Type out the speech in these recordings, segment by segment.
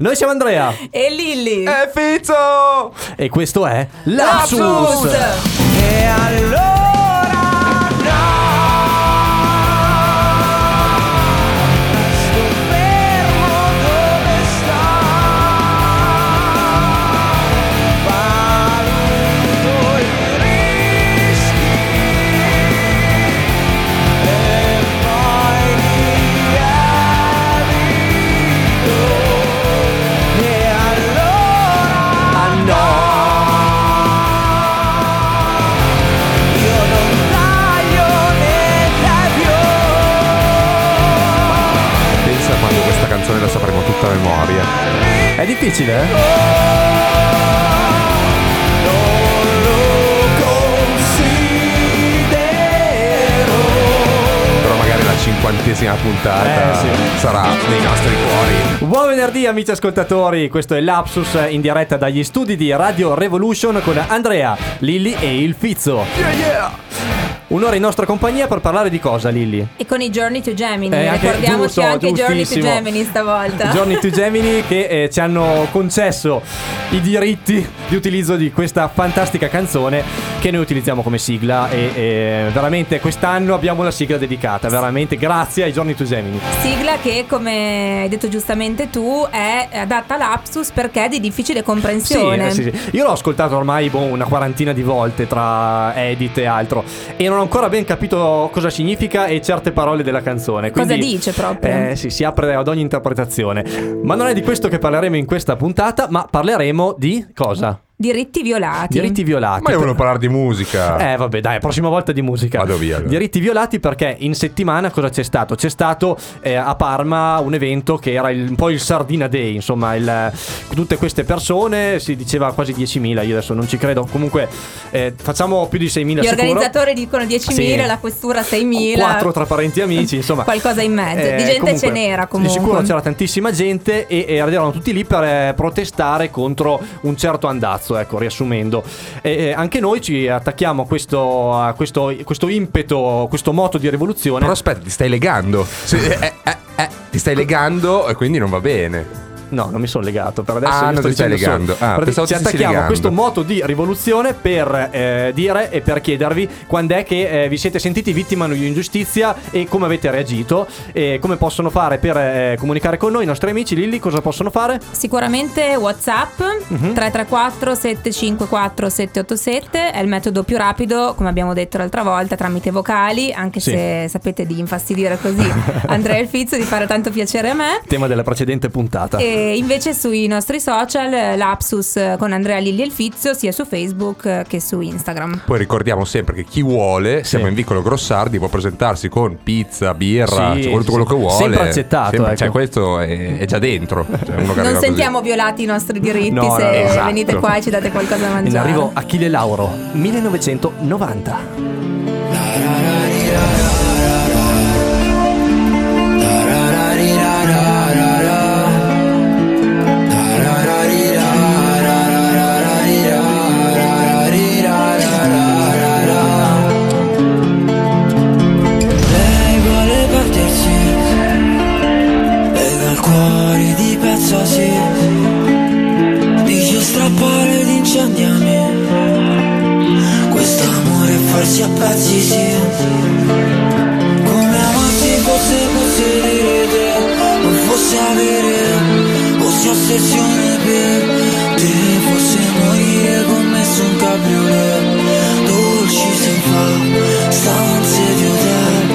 Noi siamo Andrea E Lilli. E Fizzo! e questo è Lapsus. Lapsus. E allora memoria. È difficile, eh? Non lo considero Però magari la cinquantesima puntata Eh, sì. sarà nei nostri cuori. Buon venerdì amici ascoltatori, questo è Lapsus in diretta dagli studi di Radio Revolution con Andrea, Lilli e il Fizzo. Yeah yeah Un'ora in nostra compagnia per parlare di cosa, Lilli? E con i Journey to Gemini. Eh, anche- Ricordiamoci giusto, anche Journey to. Gemini stavolta. Journey to Gemini che eh, ci hanno concesso i diritti di utilizzo di questa fantastica canzone che noi utilizziamo come sigla e, e veramente quest'anno abbiamo una sigla dedicata, veramente grazie ai Journey to Gemini. Sigla che, come hai detto giustamente tu, è adatta all'Apsus perché è di difficile Sì, comprensione. eh, sì, sì. Io l'ho ascoltato ormai boh, una quarantina di volte tra edit e altro e non ho ancora ben capito cosa significa e certe parole della canzone. Cosa quindi, dice proprio? Eh sì, si apre ad ogni interpretazione. Ma non è di questo che parleremo in questa puntata, ma parleremo di cosa? Diritti violati. Diritti violati. Ma io volevo parlare di musica. Eh vabbè dai, prossima volta di musica. Vado via, allora. Diritti violati perché in settimana cosa c'è stato? C'è stato eh, a Parma un evento che era il- un po' il Sardina Day, insomma, il- tutte queste persone, si diceva quasi 10.000, io adesso non ci credo, comunque eh, facciamo più di 6.000 Gli sicuro. organizzatori dicono 10.000, Sì. la questura 6.000. Quattro tra parenti e amici, insomma. Qualcosa in mezzo. Eh, di gente comunque, ce n'era comunque. Di sicuro c'era tantissima gente e, e erano tutti lì per eh, protestare contro un certo andazzo, ecco, riassumendo. E, e anche noi ci attacchiamo a questo, a questo, questo impeto, questo moto di rivoluzione. Però aspetta, ti stai legando. Se- eh, eh, eh, ti stai legando e quindi non va bene. No, non mi sono legato. Per adesso Ah, non sto ti stai legando. solo- Ah, per- pensavo ci attacchiamo a questo moto di rivoluzione per eh, dire e per chiedervi quando è che eh, vi siete sentiti vittima di ingiustizia e come avete reagito e come possono fare per eh, comunicare con noi i nostri amici. Lilli, cosa possono fare? Sicuramente WhatsApp Mhm. 334 754 787 è il metodo più rapido, come abbiamo detto l'altra volta, tramite vocali, anche Sì. se sapete di infastidire così Andrea e il Fizzo, di fare tanto piacere a me. Tema della precedente puntata. E invece sui nostri social, eh, Lapsus eh, con Andrea Lilli e il Fizio, sia su Facebook eh, che su Instagram. Poi ricordiamo sempre che chi vuole, siamo in vicolo Grossardi, può presentarsi con pizza, birra, Sì, cioè, tutto quello sì. che vuole. Sempre accettato, Sempre- ecco. Cioè, questo è, è già dentro. Cioè, Non arriva così. sentiamo violati i nostri diritti No, no, se esatto. venite qua e ci date qualcosa da In mangiare. arrivo Achille Lauro, 1990. Strappare ed incendiami Quest'amore farsi a pezzi sì. Come amarti fosse possedere te Non fosse avere Fosse ossessione per te Fosse morire con me su un cabriolet Dolci fa Stanze di hotel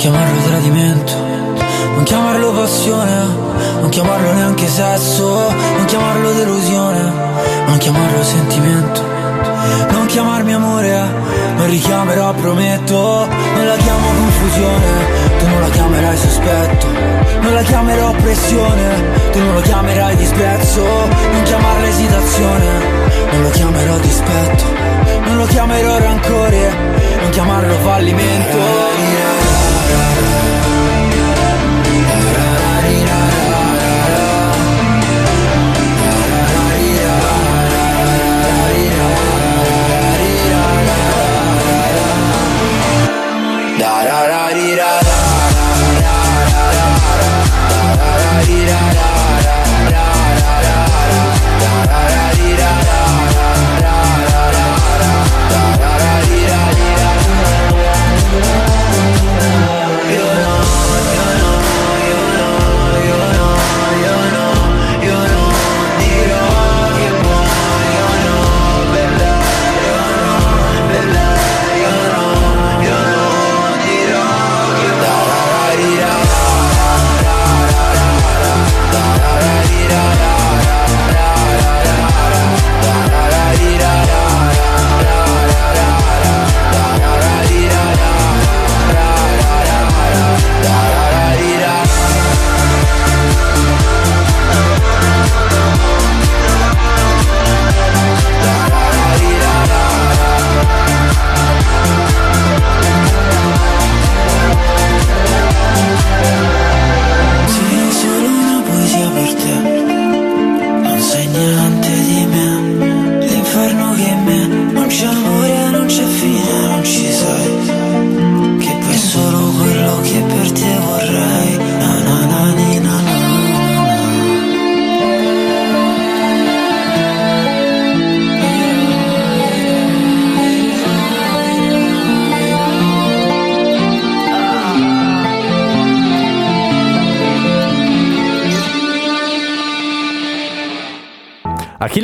chiamarlo tradimento, non chiamarlo passione, non chiamarlo neanche sesso, non chiamarlo delusione, non chiamarlo sentimento. Non chiamarmi amore, non richiamerò, prometto, non la chiamo confusione, tu non la chiamerai sospetto. oppressione Tu non lo chiamerai disprezzo Non chiamarla esitazione Non lo chiamerò dispetto Non lo chiamerò rancore Chiamarlo fallimento. Sì,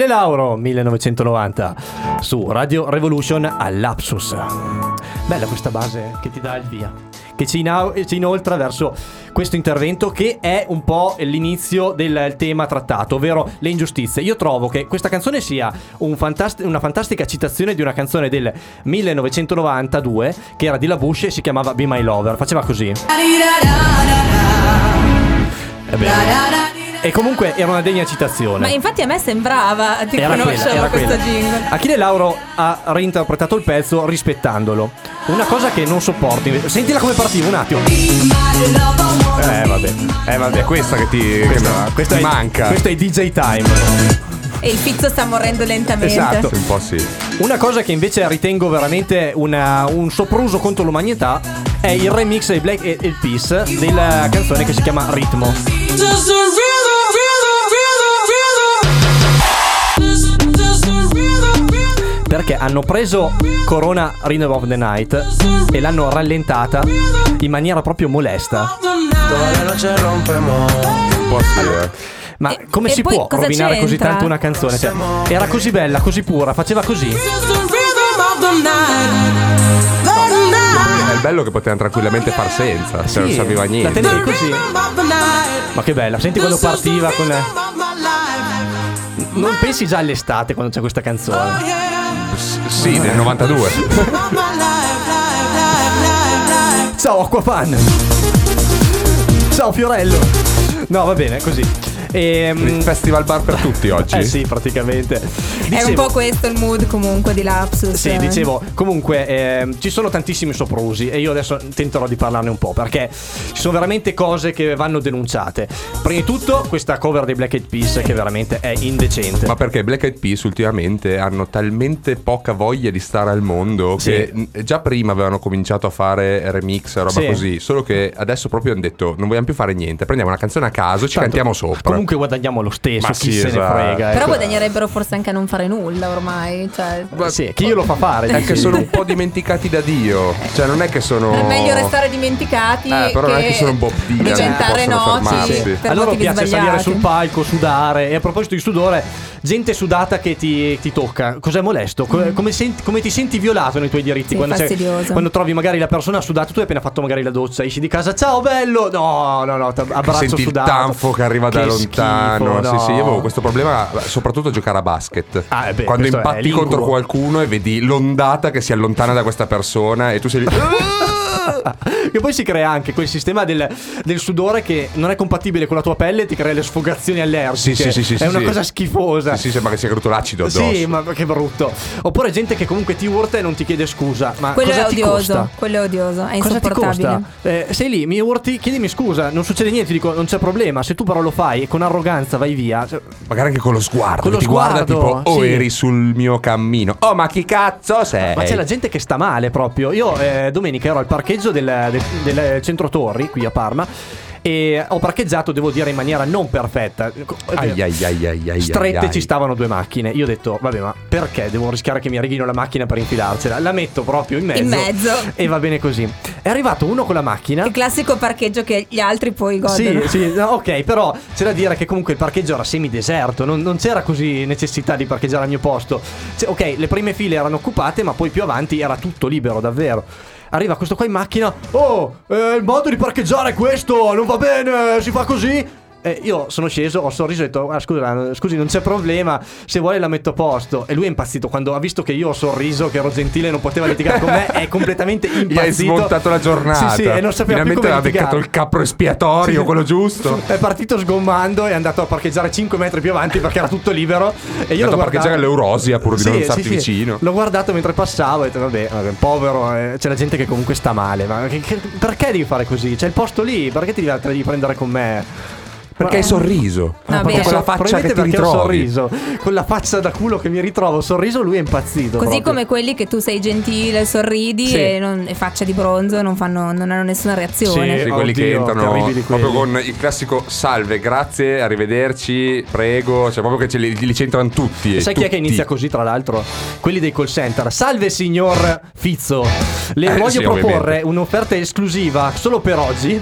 Achille Lauro 1990 su Radio Revolution all'Apsus. Bella questa base che ti dà il via. Che ci, ina- ci inoltra verso questo intervento che è un po' l'inizio del tema trattato, ovvero le ingiustizie. Io trovo che questa canzone sia un fantast- una fantastica citazione di una canzone del 1992 che era di La Bush e si chiamava Be My Lover. Faceva così. Ebbene. E comunque era una degna citazione. Ma infatti a me sembrava di Era conoscerlo questo quella. jingle. Achille Lauro ha reinterpretato il pezzo rispettandolo. Una cosa che non sopporto. invece- Sentila come partiva un attimo. Eh vabbè, eh vabbè, questa che ti, che mi- Questo ti è, manca. Questo è DJ Time. E il pizzo sta morendo lentamente. Esatto. Un po' sì. Una cosa che invece ritengo veramente una- un sopruso contro l'umanità è il remix di Black e il Peace della canzone che si chiama Ritmo. Perché hanno preso Corona Rhythm of the Night e l'hanno rallentata in maniera proprio molesta. Un po' sì, eh. Ma E- come e si può rovinare così tanto una canzone? Cioè, era così bella, così pura, faceva così. È il bello che potevano tranquillamente far senza, se non Sì, serviva a La niente. tenevi così. Ma che bella, senti quando partiva con. Non pensi già all'estate quando c'è questa canzone? S- sì, nel 92. Ciao Aquafan! Ciao Fiorello! No, va bene, così. Ehm, Il festival bar per tutti oggi. Eh sì, praticamente. È un Dicevo- po' questo il mood comunque di Lapsus. Sì, dicevo, comunque ehm, ci sono tantissimi soprusi e io adesso tenterò di parlarne un po' perché ci sono veramente cose che vanno denunciate. Prima di tutto questa cover dei Black Eyed Peas che veramente è indecente. Ma perché Black Eyed Peas ultimamente hanno talmente poca voglia di stare al mondo Sì. che già prima avevano cominciato a fare remix e roba Sì. così, solo che adesso proprio hanno detto non vogliamo più fare niente, prendiamo una canzone a caso, ci Tanto, cantiamo sopra. Comunque guadagniamo lo stesso, Ma chi sì, se esatto. ne frega. Però ecco. guadagnerebbero forse anche a non fare nulla ormai. Cioè, Ma- Sì, chi glielo fa fare? È che sono un po' dimenticati da Dio. Cioè, non è che sono. è meglio restare dimenticati Eh, però che non è che sono un Bob Dylan, diventare noti fermarsi. per a loro piace salire sbagliati. sul palco, sudare. E a proposito di sudore, gente sudata che ti, ti tocca. Cos'è molesto? Co- Come, senti- come ti senti violato nei tuoi diritti? Sì, quando, quando trovi magari la persona sudata, tu hai appena fatto magari la doccia, esci di casa, ciao bello! No, no, no, abbraccio Senti sudato. il tanfo che arriva da Che lontano. schifo, Sì, sì, no. io avevo questo problema, soprattutto a giocare a basket. Ah, eh beh, Quando impatti contro qualcuno e vedi l'ondata che si allontana da questa persona e tu sei lì. che poi si crea anche quel sistema del, del sudore che non è compatibile con la tua pelle e ti crea le sfogazioni allergiche. Sì, sì, sì, sì, È una sì. cosa schifosa. Sì, sì, sembra che sia caduto l'acido addosso. Sì, ma che brutto. Oppure gente che comunque ti urta e non ti chiede scusa. Ma Quello cosa è ti odioso. costa? Quello è odioso. È Cosa ti insopportabile. costa? Eh, sei lì, mi urti, chiedimi scusa, non succede niente, dico non c'è problema. Se tu però lo fai e con arroganza vai via. cioè, Magari anche con lo sguardo. Con lo ti guarda sguardo, tipo, oh, sì. eri sul mio cammino. Oh, ma chi cazzo sei? Ma c'è la gente che sta male proprio. Io eh, domenica ero al parcheggio del, del- del centro Torri, qui a Parma. E ho parcheggiato, devo dire, in maniera non perfetta. Ai, ai, ai, ai, ai, Strette ai, ai. ci stavano due macchine. Io ho detto, vabbè, ma perché devo rischiare che mi arrivino la macchina per infilarcela? La metto proprio in mezzo. In mezzo. E va bene così. È arrivato uno con la macchina. Il classico parcheggio che gli altri poi godono. Sì, sì, no, ok, però c'è da dire che comunque il parcheggio era semideserto, non, non c'era così necessità di parcheggiare al mio posto. Cioè, ok, le prime file erano occupate, ma poi più avanti era tutto libero, davvero. Arriva questo qua in macchina, oh, eh, il modo di parcheggiare è questo, non va bene, si fa così. E io sono sceso, ho sorriso e ho detto, ah, scusa, scusi, non c'è problema, se vuole la metto a posto. E lui è impazzito quando ha visto che io ho sorriso, che ero gentile e non poteva litigare con me, è completamente impazzito. Gli hai smontato la giornata. Sì, sì, e non sapeva più Finalmente come aveva beccato il capro espiatorio, Sì. quello giusto. È partito sgommando e è andato a parcheggiare 5 metri più avanti perché era tutto libero. E io È andato a parcheggiare all'Eurosia pur di non starti vicino. L'ho guardato mentre passavo e ho detto, vabbè, vabbè, povero, eh, c'è la gente che comunque sta male. Ma che- che- perché devi fare così? C'è il posto lì, perché ti devi prendere con me? Perché hai sorriso. No, Perché beh. quella faccia che ti ritrovi. sorriso. Con la faccia da culo che mi ritrovo, sorriso, lui è impazzito. Così proprio. come quelli che tu sei gentile, sorridi Sì. e, non, e faccia di bronzo non, fanno, non hanno nessuna reazione. Sì. Sì, quelli che Oddio, entrano terribili proprio quelli. con il classico salve, grazie, arrivederci, prego. Cioè, proprio che ce li, li centrano tutti. e Sai chi è che tutti. inizia così, tra l'altro? Quelli dei call center. Salve signor Fizzo. Le Eh, voglio sì, proporre ovviamente. un'offerta esclusiva solo per oggi.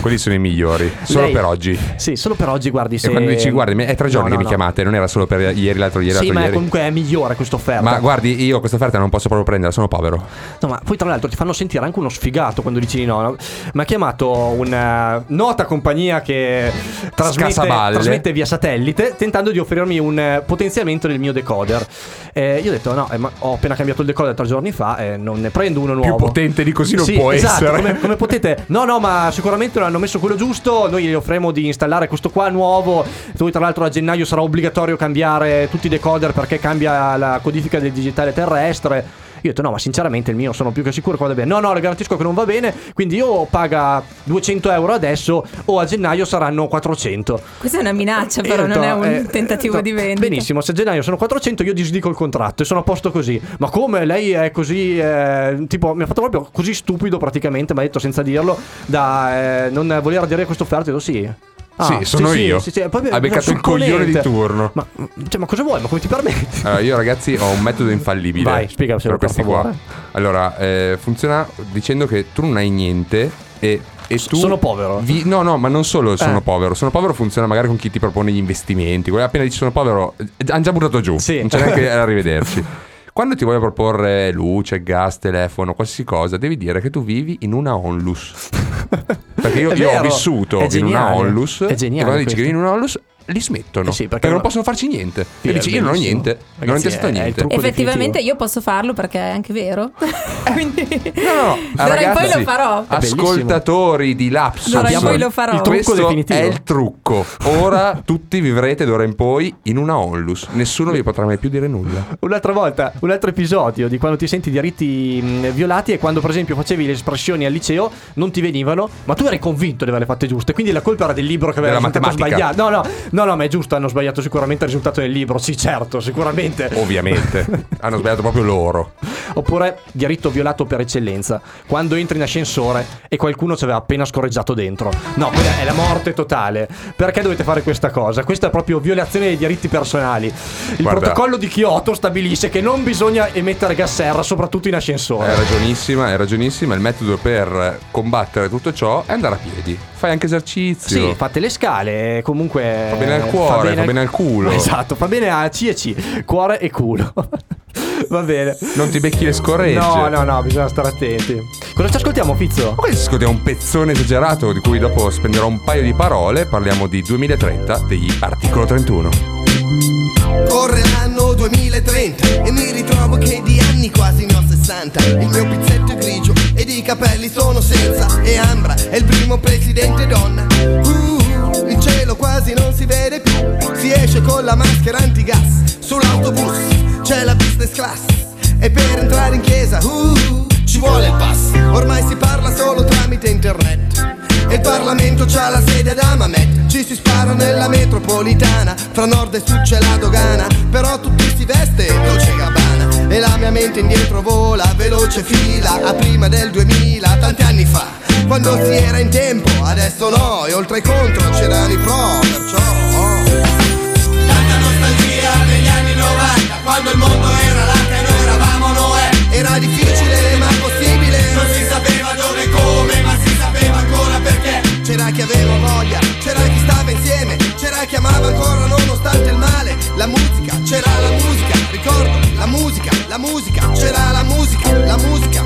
Quelli sono i migliori. Solo Lei- per oggi. Sì, solo per oggi, guardi. Se... E quando dici, guardi, è tre giorni No, che no, mi no. chiamate, non era solo per ieri, l'altro ieri, Sì, l'altro ma ieri. comunque è migliore questa offerta. Ma guardi, io questa offerta non posso proprio prenderla, sono povero. No, ma poi tra l'altro ti fanno sentire anche uno sfigato quando dici di no. no? Mi ha chiamato una nota compagnia che trasmette, trasmette via satellite tentando di offrirmi un eh, potenziamento del mio decoder. Eh, io ho detto no, eh, ho appena cambiato il decoder tre giorni fa e non ne prendo uno nuovo. potente di così non Sì, può esatto, essere. Come, come potete? No, no, ma sicuramente non hanno messo quello giusto. Noi gli offriamo di installare questo qua nuovo. Poi tra l'altro a gennaio sarà obbligatorio cambiare tutti i decoder perché cambia la codifica del digitale terrestre. Io ho detto no, ma sinceramente il mio sono più che sicuro che vada bene. No, no, le garantisco che non va bene. Quindi o paga 200 euro adesso o a gennaio saranno 400. Questa è una minaccia, Io però, ho non detto, è un eh, tentativo ho di detto, vendita. Benissimo, se a gennaio sono 400 io disdico il contratto e sono a posto così. Ma come? Lei è così, eh, tipo, mi ha fatto proprio così stupido praticamente, mi ha detto senza dirlo, da eh, non voler dire questa offerta. Io sì. Sì, sono io. è proprio Hai beccato il coglione di turno. Ma, cioè, ma cosa vuoi? Ma come ti permetti? Allora, io ragazzi ho un metodo infallibile. Vai, spiega, per questi favore. qua. Allora, eh, funziona dicendo che tu non hai niente e, e tu... sono povero. vi- no, no, ma non solo sono Eh. povero. Sono povero funziona magari con chi ti propone gli investimenti. Appena dici sono povero, eh, hanno già buttato giù. Sì. Non c'è neanche arrivederci. Quando ti voglio proporre luce, gas, telefono, qualsiasi cosa, devi dire che tu vivi in una onlus. Perché io, io ho vissuto in una onlus. è e geniale quando dici che vivi in una onlus, li smettono. Eh sì, perché perché, non non- possono farci niente. Sì, e dici, io non ho niente. non Ragazzi, testato è- è il niente. Effettivamente definitivo. io posso farlo perché è anche vero. Quindi No, no, d'ora in poi lo farò. Ascoltatori di Lapsus. D'ora in poi lo farò. Il trucco Questo definitivo. è il trucco. Ora tutti vivrete d'ora in poi in una onlus. Nessuno vi potrà mai più dire nulla. Un'altra volta, un altro episodio di quando ti senti diritti mh, violati è quando, per esempio, facevi le espressioni al liceo, non ti venivano, ma tu eri convinto di averle fatte giuste. Quindi la colpa era del libro che aveva sbagliato. No, no, no, no, ma è giusto, hanno sbagliato sicuramente il risultato del libro. Sì, certo, sicuramente. Ovviamente. Hanno sbagliato proprio loro. Oppure diritto violato per eccellenza. Quando entri in ascensore e qualcuno ci aveva appena scorreggiato dentro. No, quella è la morte totale. Perché dovete fare questa cosa? Questa è proprio violazione dei diritti personali. Il Guarda. protocollo di Kyoto stabilisce che non bisogna emettere gas serra, soprattutto in ascensore. Hai ragionissima, hai ragionissima. Il metodo per combattere tutto ciò è andare a piedi. Fai anche esercizio. Sì, fate le scale, comunque. Fa bene al cuore, fa bene al culo. Esatto, fa bene a C e C, cuore e culo. Va bene. Non ti becchi le scorregge. No, no, no, bisogna stare attenti. Cosa ci ascoltiamo, Fizzo? Ma questo ascoltiamo un pezzone esagerato di cui dopo spenderò un paio di parole. Parliamo di 2030 degli Articolo 31. Corre l'anno 2030 e mi ritrovo che di anni quasi ne ho 60 Il mio pizzetto è grigio ed i capelli sono senza e Ambra è il primo presidente donna. Uh, cielo quasi non si vede più, si esce con la maschera antigas. Sull'autobus c'è la business class e per entrare in chiesa uh, ci vuole il pass. Ormai si parla solo tramite internet. E il Parlamento c'ha la sede ad Amamet Ci si spara nella metropolitana Fra nord e sud c'è la dogana Però tutti si veste Dolce Gabbana E la mia mente indietro vola Veloce fila A prima del 2000 Tanti anni fa Quando si era in tempo Adesso no E oltre ai contro c'erano i pro Perciò oh. Tanta nostalgia degli anni 90 Quando il mondo era là che noi eravamo Noè Era difficile ma possibile Non si sapeva dove e come Ma si sapeva ancora perché C'era chi aveva voglia, c'era chi stava insieme, c'era chi amava ancora nonostante il male. La musica, c'era la musica, ricordo, la musica, la musica, c'era la musica, la musica.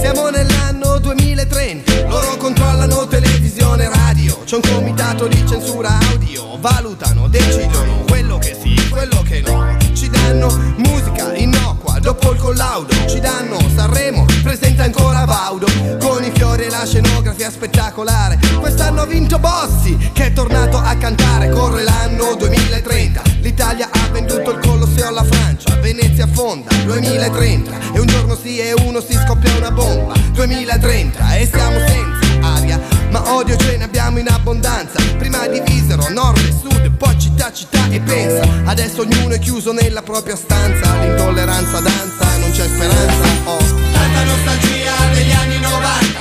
Siamo nell'anno 2030, loro controllano televisione e radio. C'è un comitato di censura audio, valutano, decidono quello che sì, quello che no. Ci danno musica innocua, dopo il collaudo. Ci danno Sanremo, presenta ancora Baudo. Con i fiori e la scenografia spettacolare. Quest'anno ha vinto Bossi, che è tornato a cantare. Corre l'anno 2030. L'Italia ha venduto il Colosseo alla Francia. Venezia affonda, 2030. E un giorno sì e uno si scoppia una bomba. 2030 e siamo senza aria. Ma odio ce ne abbiamo in abbondanza. Prima divisero nord e sud, poi città, città e pensa. Adesso ognuno è chiuso nella propria stanza. L'intolleranza danza, non c'è speranza. Oh. Tanta nostalgia degli anni 90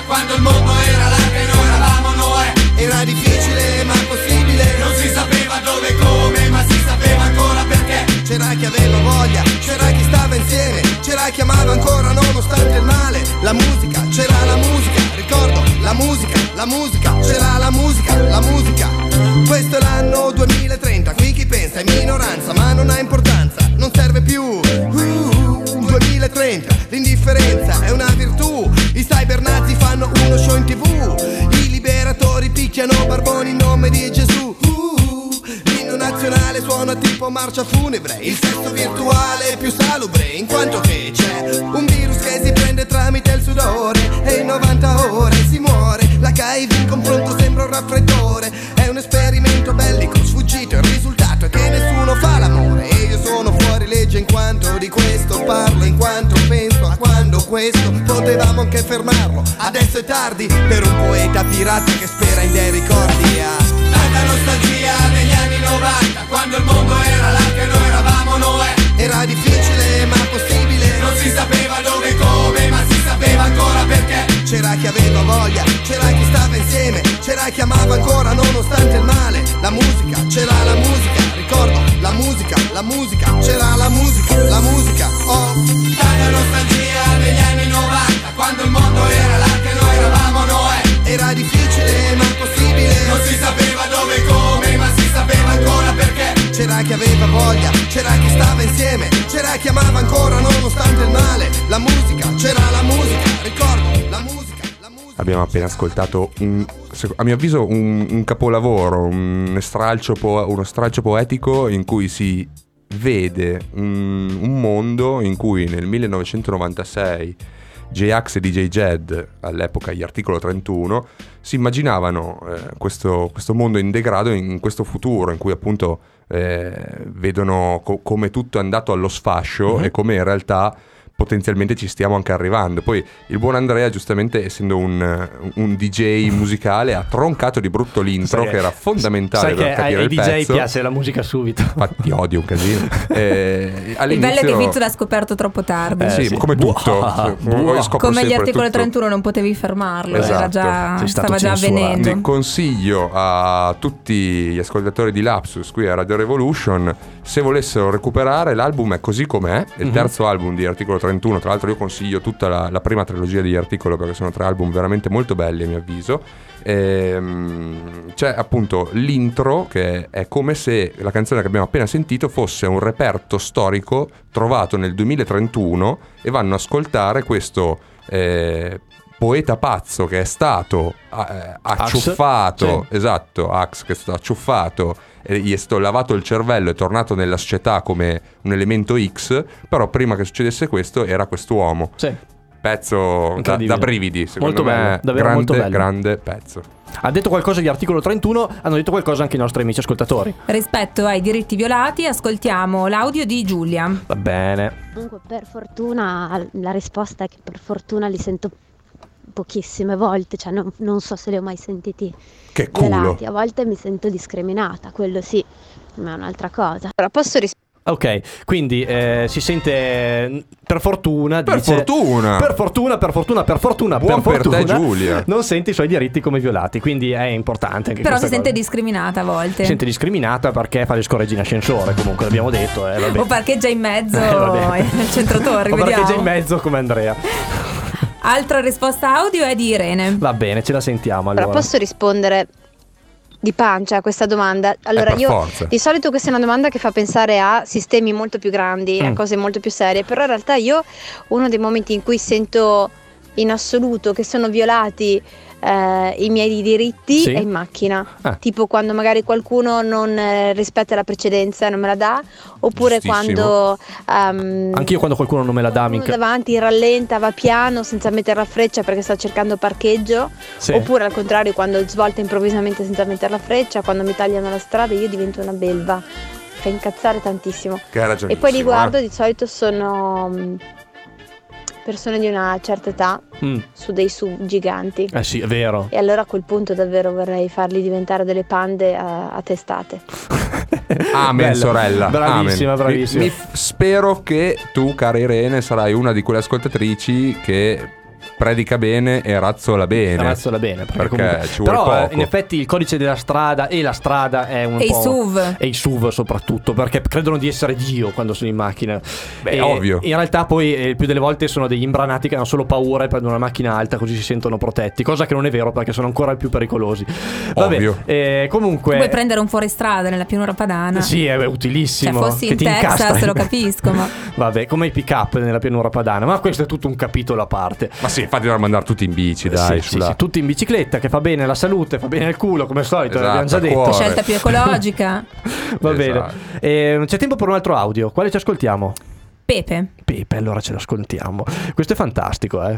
Quando il mondo era che noi eravamo Noè Era difficile ma possibile. Non si sapeva dove e come Ma si sapeva ancora perché C'era chi aveva voglia, c'era chi stava insieme, c'era chi amava ancora nonostante il male. La musica, c'era la musica, ricordo, la musica, la musica, c'era la musica, la musica. Questo è l'anno 2030, marcia funebre Il sesso virtuale è più salubre In quanto che c'è un virus che si prende tramite il sudore E in 90 ore si muore. L'HIV in confronto sembra un raffreddore È un esperimento bellico sfuggito Il risultato è che nessuno fa l'amore. E io sono fuori legge in quanto di questo parlo In quanto penso a quando questo Potevamo anche fermarlo. Adesso è tardi per un poeta pirata che spera in dei ricordi ah. Tanta nostalgia 90 Quando il mondo era là che noi eravamo Noè. Era difficile ma possibile. Non si sapeva dove e come Ma si sapeva ancora perché. C'era chi aveva voglia, c'era chi stava insieme C'era chi amava ancora nonostante il male. La musica, c'era la musica Ricordo, la musica, la musica C'era la musica, la musica Oh, Tanta nostalgia degli anni 90 Quando il mondo era là C'era chi aveva voglia, c'era chi stava insieme C'era chi amava ancora nonostante il male. La musica, c'era la musica Ricordo, la musica, la musica. Abbiamo appena ascoltato, un- a mio avviso, un, un capolavoro, un stralcio po- uno stralcio poetico in cui si vede un, un mondo in cui nel 1996 J-Ax e DJ Jed, all'epoca gli articolo 31, si immaginavano eh, questo, questo mondo in degrado in questo futuro in cui appunto eh, vedono co- come tutto è andato allo sfascio e come in realtà potenzialmente ci stiamo anche arrivando. Poi il buon Andrea, giustamente essendo un, un DJ musicale, ha troncato di brutto l'intro, Sai che era fondamentale Sai per che ai, capire ai il DJ pezzo. piace la musica subito. Infatti odio un casino. Eh, Il bello è che Fizzo l'ha scoperto troppo tardi. Eh, sì, sì. come tutto. buah. Come gli articoli tutto. 31 non potevi fermarlo, era Esatto. già, stava già avvenendo. Ne consiglio a tutti gli ascoltatori di Lapsus qui a Radio Revolution se volessero recuperare l'album è così com'è, è il terzo album di Articolo 31, tra l'altro io consiglio tutta la, la prima trilogia di Articolo perché sono tre album veramente molto belli a mio avviso. Ehm, c'è appunto l'intro che è come se la canzone che abbiamo appena sentito fosse un reperto storico trovato nel 2031 e vanno a ascoltare questo eh, poeta pazzo che è stato eh, acciuffato, esatto, Ax che è stato acciuffato gli è stato lavato il cervello, è tornato nella società come un elemento X, però prima che succedesse questo era quest'uomo. Sì. pezzo da, da brividi, secondo Molto me. bello, davvero grande, molto bello. grande pezzo. Ha detto qualcosa di articolo 31, hanno detto qualcosa anche i nostri amici ascoltatori. Rispetto ai diritti violati, ascoltiamo l'audio di Giulia. Va bene. Comunque per fortuna la risposta è che per fortuna li sento pochissime volte, cioè non, non so se li ho mai sentiti Che culo. violati, a volte mi sento discriminata, quello sì, ma è un'altra cosa. Allora posso rispondere? Ok, quindi eh, si sente per fortuna Per dice- fortuna. Per fortuna, per fortuna, per fortuna, Buon per per te, fortuna. Giulia. Non sente i suoi diritti come violati, quindi è importante anche Però si questa sente cosa. discriminata a volte. Si sente discriminata perché fa le scorreggi in ascensore, comunque l'abbiamo detto, eh, vabbè. O parcheggia in mezzo Eh, al centro torri, O già in mezzo come Andrea. Altra risposta audio è di Irene. Va bene, ce la sentiamo allora. Allora, posso rispondere di pancia a questa domanda? Allora, Eh, per io forza. di solito questa è una domanda che fa pensare a sistemi molto più grandi, Mm. a cose molto più serie, però in realtà io uno dei momenti in cui sento in assoluto che sono violati eh, i miei diritti Sì. è in macchina. Ah. Tipo quando magari qualcuno non eh, rispetta la precedenza e non me la dà, oppure quando ehm, Anch'io quando qualcuno non me la dà, minchia. davanti rallenta, va piano senza mettere la freccia perché sta cercando parcheggio. Sì. Oppure al contrario, quando svolta improvvisamente senza mettere la freccia, quando mi tagliano la strada, io divento una belva. Fa incazzare tantissimo. E poi li guardo, di solito sono mm, persone di una certa età Mm. su dei sub giganti. Eh sì, è vero. E allora a quel punto davvero vorrei farli diventare delle pande a, a testate. Amen, Bella. sorella. Bravissima, Amen. bravissima. Mi- mi- spero che tu, cara Irene, sarai una di quelle ascoltatrici che predica bene e razzola bene. Razzola bene perché, Perché comunque- ci vuole però eh, poco. in effetti il codice della strada e la strada è un E i po' SUV. e i SUV soprattutto perché credono di essere Dio quando sono in macchina Beh, E ovvio. in realtà poi eh, il più delle volte sono degli imbranati che hanno solo paura e prendono una macchina alta così si sentono protetti cosa che non è vero perché sono ancora più pericolosi Vabbè, Ovvio. eh, comunque Puoi prendere un fuoristrada nella pianura padana. sì è utilissimo Cioè, fossi che in ti Texas, lo capisco, ma- vabbè come i pick up nella pianura padana ma questo è tutto un capitolo a parte Ma sì, infatti dovremmo andare tutti in bici, dai, sì, sì, sulla- sì, tutti in bicicletta che fa bene alla salute fa bene al culo come al solito Esatto, l'abbiamo già detto cuore. Scelta più ecologica. Va Esatto. bene. Eh, c'è tempo per un altro audio. Quale ci ascoltiamo? Pepe. Pepe, allora ce l'ascoltiamo. Questo è fantastico, eh.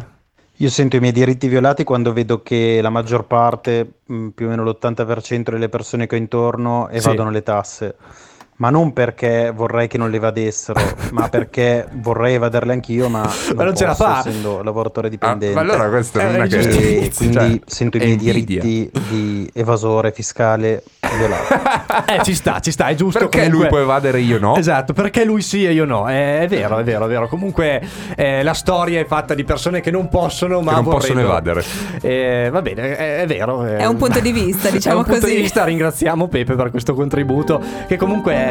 Io sento i miei diritti violati quando vedo che la maggior parte, mh, più o meno l'80% delle persone che ho intorno evadono le tasse. Ma non perché vorrei che non le evadessero, ma perché vorrei evaderle anch'io, ma non, Ma non ce la posso, fa. essendo lavoratore Ah, dipendente. ma allora questo Eh, non è che giusto. E quindi cioè, sento i è miei invidia. diritti di evasore fiscale violati. Eh, ci sta, ci sta, è giusto. Perché comunque- lui può evadere io no? Esatto, perché lui sì e io no. Eh, È, vero, è vero, è vero. Comunque eh, la storia è fatta di persone che non possono, ma non possono evadere. Eh, va bene, è, è vero. eh. È un punto di vista, diciamo È un punto così. di vista, ringraziamo Pepe per questo contributo che comunque è-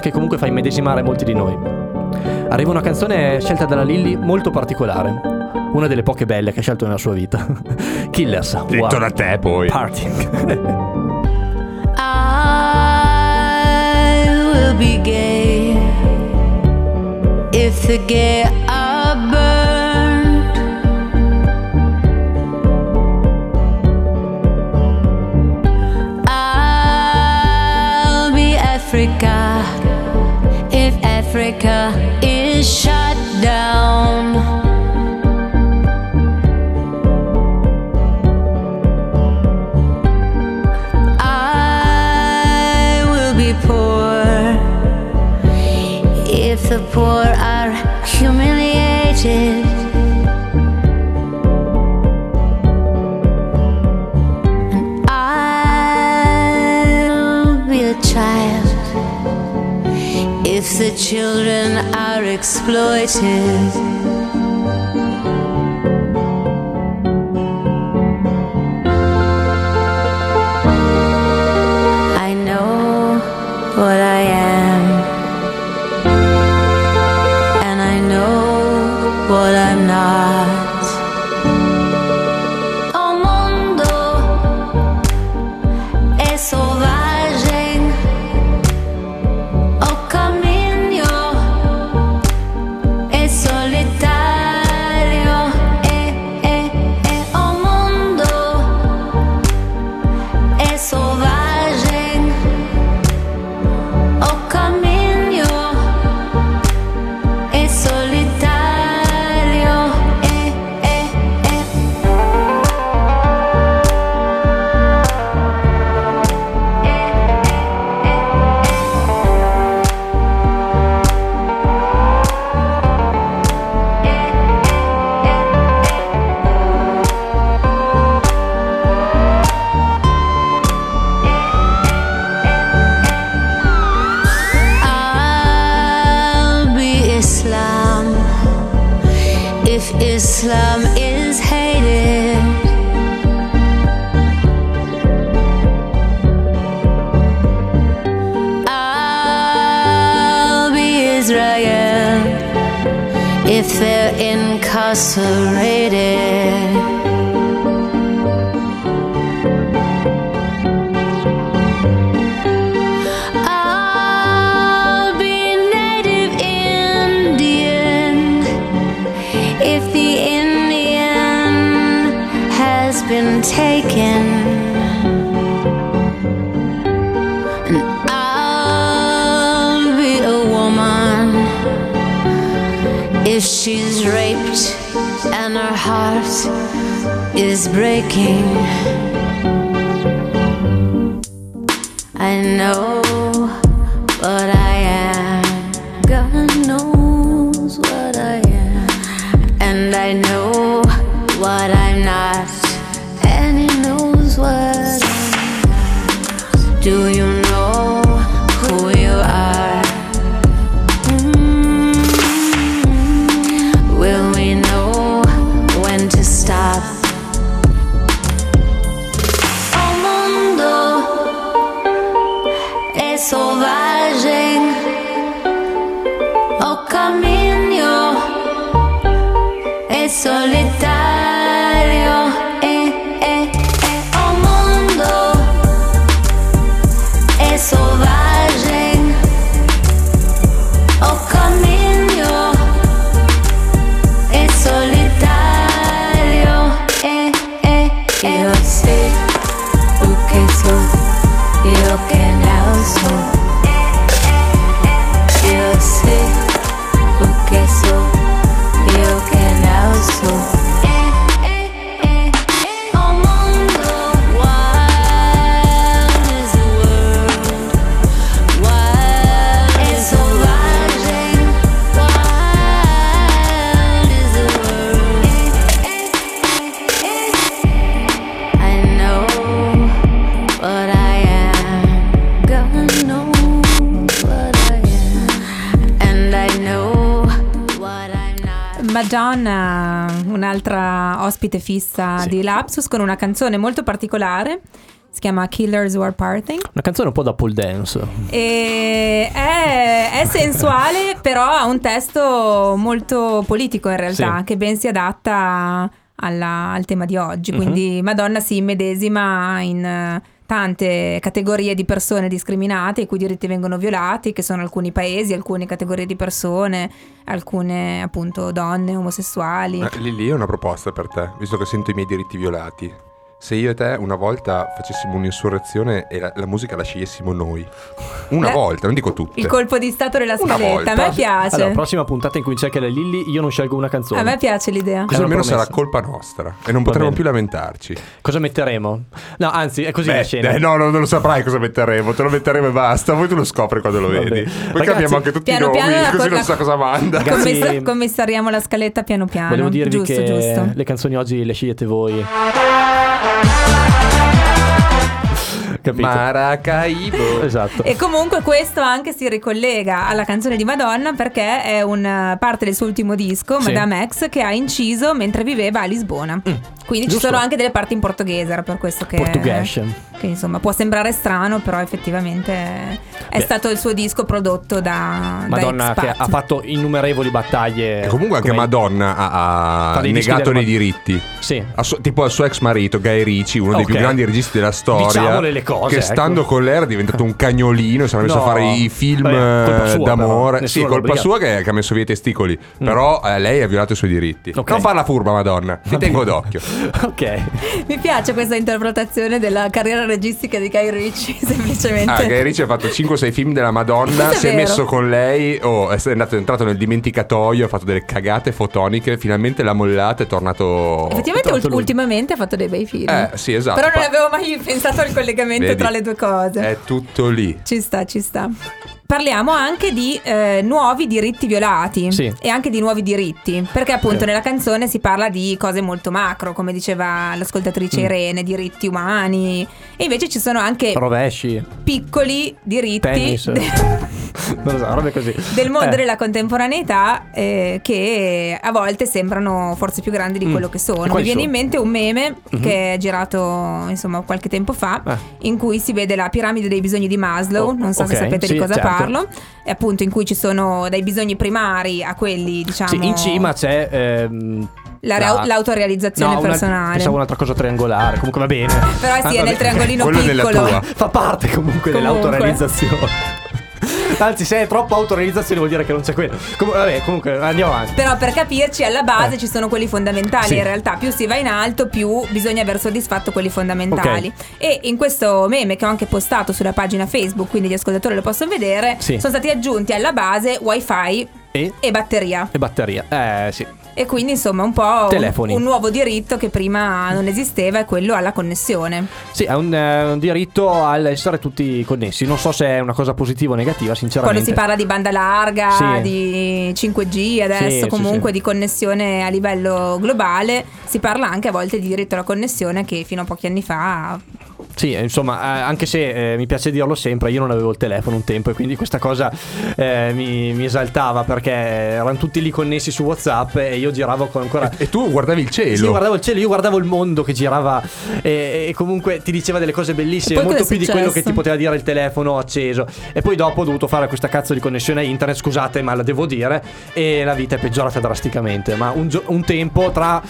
che comunque fa immedesimare molti di noi. Arriva una canzone scelta dalla Lilly molto particolare. Una delle poche belle che ha scelto nella sua vita. Killers. Detto da te poi. Parting. I will be gay if the gay Africa is shut children are exploited. I know what I am, and I know what I'm not. Selvagem. O cammino è solitario. Ospite fissa di Lapsus con una canzone molto particolare. Si chiama Killers Who Are Parting. Una canzone un po' da pole dance. E è, è sensuale, però ha un testo molto politico in realtà, Sì. che ben si adatta alla- al tema di oggi. Mhm. Quindi Madonna si immedesima in tante categorie di persone discriminate, i cui diritti vengono violati, che sono alcuni paesi, alcune categorie di persone, alcune appunto donne, omosessuali. Eh, Lì ho una proposta per te, visto che sento i miei diritti violati. Se io e te una volta facessimo un'insurrezione e la, la musica la scegliessimo noi. Una Eh, volta, non dico tutte. Il colpo di stato della scaletta, a me piace. Allora, prossima puntata in cui c'è che la Lilly, io non scelgo una canzone. a me piace l'idea. Così almeno sarà promessa. colpa nostra e non potremo più lamentarci. Cosa metteremo? No, anzi, è così la Beh, scena. eh, no, no, non lo saprai cosa metteremo, te lo metteremo e basta. Poi tu lo scopri quando lo vedi. Poi Ragazzi, cambiamo anche tutti piano i nomi, piano la così co- non sa cosa manda. Ragazzi- Commissa- commissariamo la scaletta piano piano. Volevo dirvi giusto, che giusto. le canzoni oggi le scegliete voi. Bye. Capito? Maracaibo. Esatto. E comunque questo anche si ricollega alla canzone di Madonna perché è una parte del suo ultimo disco, Sì. Madame X, che ha inciso mentre viveva a Lisbona. Quindi ci giusto. sono anche delle parti in portoghese, era per questo che... Portuguese. Che insomma può sembrare strano, però effettivamente è Beh. stato il suo disco prodotto da... Madonna da che ha fatto innumerevoli battaglie. E comunque anche come- Madonna ha, ha dei negato del- nei diritti. Sì. A suo- tipo al suo ex marito Guy Ritchie, uno dei Ok. più grandi registi della storia. Diciamole le cose, Che ecco. stando con lei era diventato un cagnolino. Si era messo No. a fare i film Beh, eh, sua, d'amore. però. Sì, colpa sua che, che ha messo via i testicoli. Però eh, lei ha violato i suoi diritti. Ok. Non farla furba, Madonna. Ti tengo d'occhio. ok. Mi piace questa interpretazione della carriera registica di Guy Ritchie, semplicemente. Ah, Guy Ritchie ha fatto 5-6 film della Madonna. È Si è messo con lei. Oh, è andato, è entrato nel dimenticatoio. Ha fatto delle cagate fotoniche. Finalmente l'ha mollata. È tornato. Effettivamente ult- lui. ultimamente ha fatto dei bei film. Eh, sì, esatto. Però non avevo mai pensato al collegamento Vedi? tra le due cose. È tutto lì. Ci sta, ci sta. Parliamo anche di eh, nuovi diritti violati Sì. e anche di nuovi diritti, perché appunto Sì. nella canzone si parla di cose molto macro, come diceva l'ascoltatrice Mm. Irene, diritti umani, e invece ci sono anche Rovesci. piccoli diritti Tennis. non lo so, robe così. del mondo Eh. della contemporaneità eh, che a volte sembrano forse più grandi di Mm. quello che sono. Mi viene sono? in mente un meme Mhm. che è girato insomma qualche tempo fa Eh. in cui si vede la piramide dei bisogni di Maslow, Oh, non so se ok, sapete sì, di cosa certo. parlo, e appunto in cui ci sono dai bisogni primari a quelli diciamo Sì, in cima c'è ehm, la ra- l'autorealizzazione no, una- personale. Pensavo un'altra cosa triangolare, comunque va bene. Però sì, Ah, è nel triangolino Quello piccolo. tua. Fa parte comunque, Comunque. dell'autorealizzazione. Anzi, se è troppa autorealizzazione vuol dire che non c'è quello. Com- vabbè, comunque andiamo avanti. Però per capirci alla base Eh. ci sono quelli fondamentali, Sì. in realtà più si va in alto più bisogna aver soddisfatto quelli fondamentali. E in questo meme che ho anche postato sulla pagina Facebook, quindi gli ascoltatori lo possono vedere, Sì. sono stati aggiunti alla base wifi E? e batteria. E batteria. Eh, sì. E quindi insomma un po' un, un nuovo diritto che prima non esisteva è quello alla connessione. Sì, è un, eh, un diritto all'essere tutti connessi. Non so se è una cosa positiva o negativa, sinceramente. Quando si parla di banda larga, Sì. di 5G adesso, sì, comunque sì. di connessione a livello globale, si parla anche a volte di diritto alla connessione che fino a pochi anni fa Sì, eh, insomma, eh, anche se eh, mi piace dirlo sempre, io non avevo il telefono un tempo e quindi questa cosa eh, mi, mi esaltava perché erano tutti lì connessi su WhatsApp e io giravo con ancora. E tu guardavi il cielo. Sì, io guardavo il cielo, io guardavo il mondo che girava e, e comunque ti diceva delle cose bellissime, E molto più di quello che ti poteva dire il telefono acceso. E poi dopo ho dovuto fare questa cazzo di connessione a internet, scusate, ma la devo dire, e la vita è peggiorata drasticamente. Ma un, gio- un tempo, tra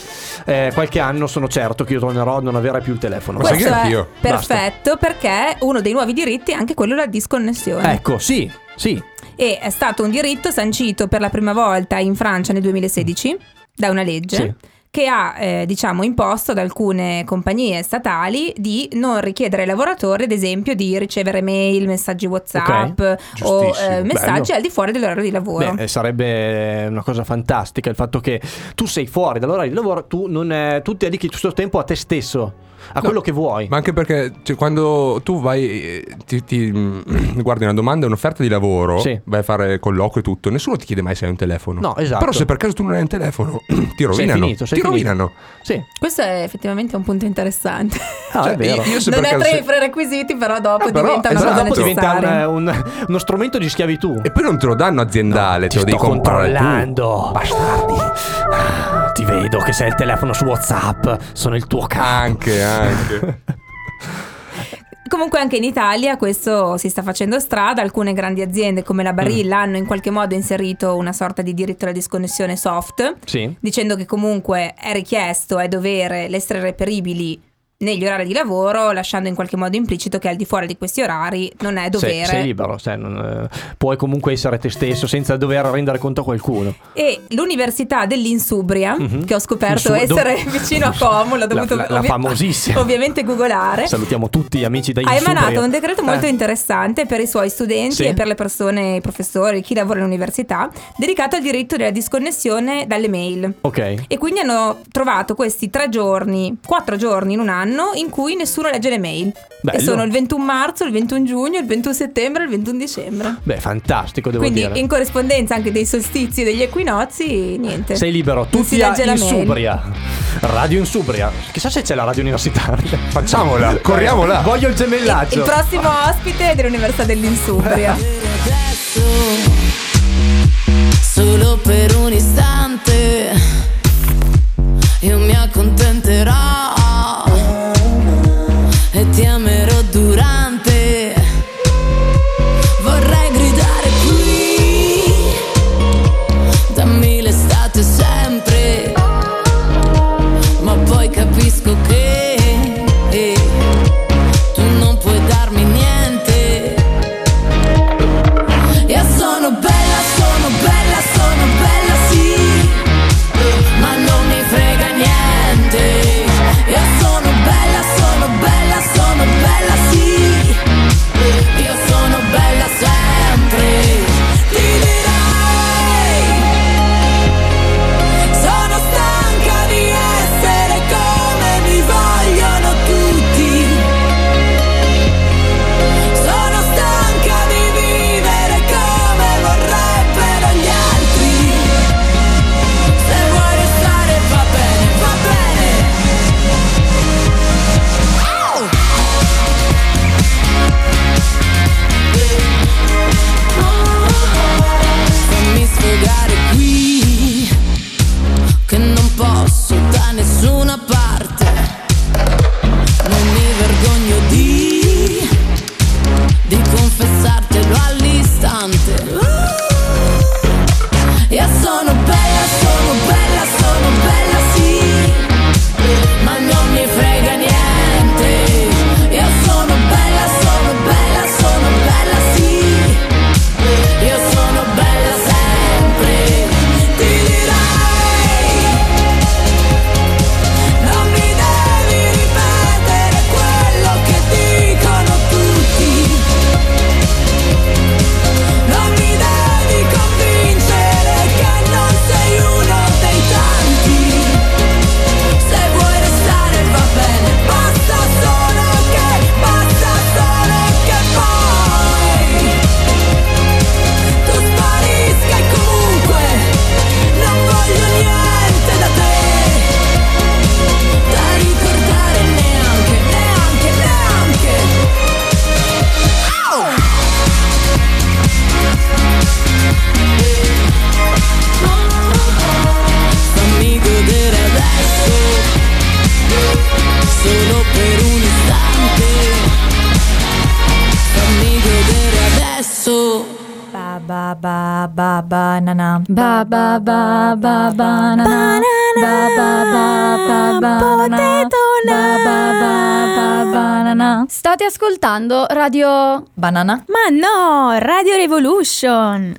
eh, qualche anno, sono certo che io tornerò a non avere più il telefono. Ma sai che anch'io? Perfetto perché uno dei nuovi diritti è anche quello della disconnessione. Ecco, sì, sì. E è stato un diritto sancito per la prima volta in Francia nel 2016 da una legge. Sì. Che ha, eh, diciamo, imposto ad alcune compagnie statali di non richiedere ai lavoratori, ad esempio, di ricevere mail, messaggi WhatsApp o Giustissimo, eh, messaggi bello. al di fuori dell'orario di lavoro. Beh, eh, sarebbe una cosa fantastica il fatto che tu sei fuori dall'orario di lavoro, tu, non, eh, tu ti dedichi tutto il tempo a te stesso, a quello che vuoi. Ma anche perché cioè, quando tu vai, ti, ti, guardi una domanda, un'offerta di lavoro, Sì. vai a fare colloquio e tutto, nessuno ti chiede mai se hai un telefono. No, esatto. Però se per caso tu non hai un telefono, ti rovinano. finito, sei ti finito. rovinano. Sì, Questo è effettivamente un punto interessante. Ah, Cioè, è vero. io- io non è tra i prerequisiti, però dopo Eh, però, diventa una esatto. cosa diventa un- un- uno strumento di schiavitù. E poi non te lo danno aziendale, Ti te lo sto devi comprare tu. controllando, bastardi. Ti vedo che sei il telefono su WhatsApp, sono il tuo capo. Anche, anche. Comunque anche in Italia questo si sta facendo strada, alcune grandi aziende come la Barilla Mm. hanno in qualche modo inserito una sorta di diritto alla disconnessione soft, Sì. dicendo che comunque è richiesto, è dovere l'essere reperibili negli orari di lavoro, lasciando in qualche modo implicito che al di fuori di questi orari non è dovere. Sei, sei libero, sai, non, eh, puoi comunque essere te stesso senza dover rendere conto a qualcuno. E l'Università dell'Insubria, Mhm. che ho scoperto Insu- essere dov- vicino a Como, l'ho dovuto La- la- la ovvi- famosissima. ovviamente googolare. Salutiamo tutti gli amici da Ha Insubria. emanato un decreto molto Eh. interessante per i suoi studenti Sì. e per le persone, i professori, chi lavora all'università, dedicato al diritto della disconnessione dalle mail. Ok. E quindi hanno trovato questi tre giorni, quattro giorni in un anno in cui nessuno legge le mail. Bello. E sono il 21 marzo, il 21 giugno, il 21 settembre e il 21 dicembre. Beh, fantastico, devo quindi dire. in corrispondenza anche dei solstizi e degli equinozi, niente. Sei libero, tutti a legge la mail. Insubria. Radio Insubria. Chissà se c'è la radio universitaria. Facciamola, corriamo là. Voglio il Il gemellaggio. prossimo ospite è dell'Università dell'Insubria. Ba ba banana ba ba ba ba banana ba ba ba ba banana ba ba ba ba banana State ascoltando Radio Banana? Ma no, Radio Revolution.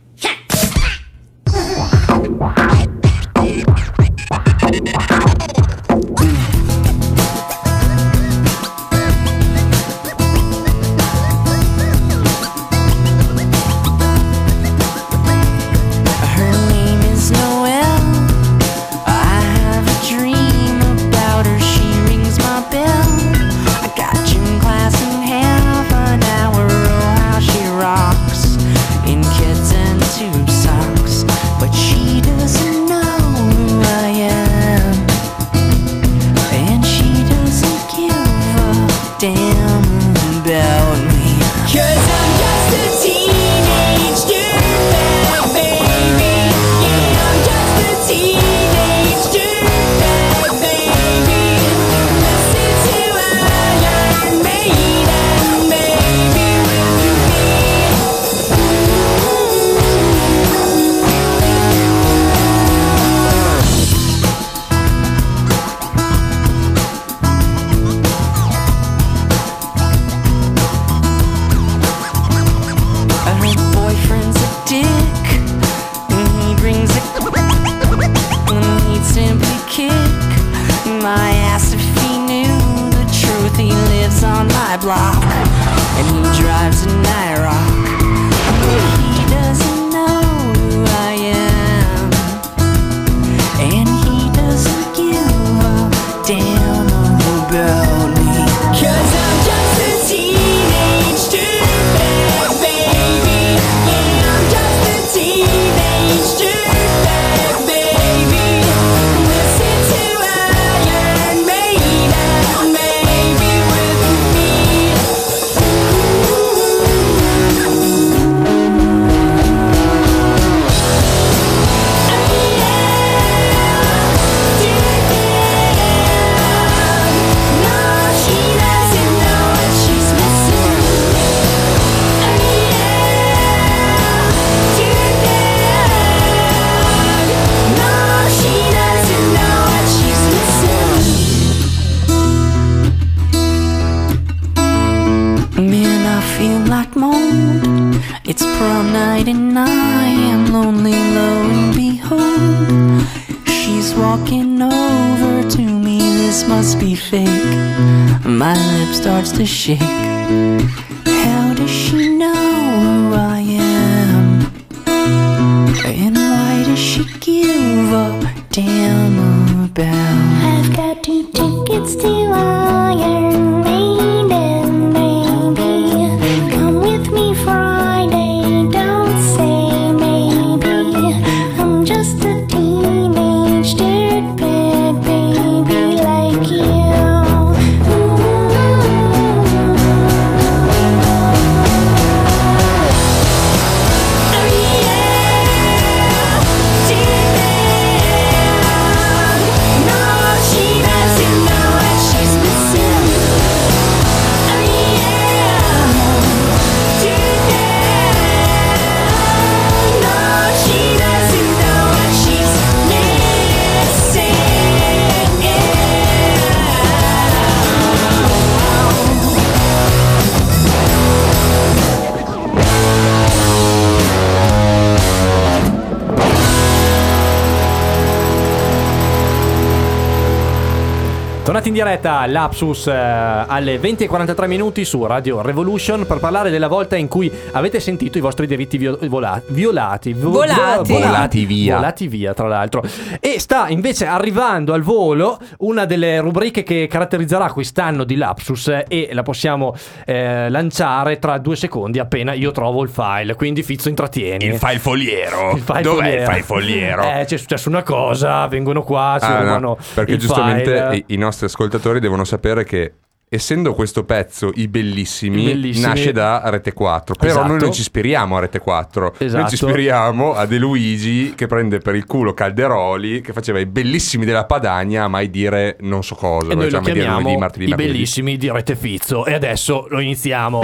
Lapsus eh, alle 20.43 minuti su Radio Revolution per parlare della volta in cui avete sentito i vostri diritti vio- vola- violati. vo- Volati. vo- Volati via. Volati via, tra l'altro. E sta invece arrivando al volo una delle rubriche che caratterizzerà quest'anno di Lapsus eh, e la possiamo eh, lanciare tra due secondi appena io trovo il file. Quindi Fizzo intrattieni. Il file foliero. Il file Dov'è foliero. il file foliero? Eh, c'è successo una cosa, vengono qua, ci Ah, no, rubano perché il giustamente file. i nostri ascoltatori devono sapere che essendo questo pezzo i bellissimi, I Bellissimi. nasce da Rete 4 però Esatto. noi non ci ispiriamo a Rete 4 noi Esatto. ci ispiriamo a De Luigi che prende per il culo Calderoli che faceva i bellissimi della Padania a mai dire non so cosa E noi lo cioè, dire chiamiamo lunedì, martedì, i bellissimi di Rete Fizzo. E adesso lo iniziamo.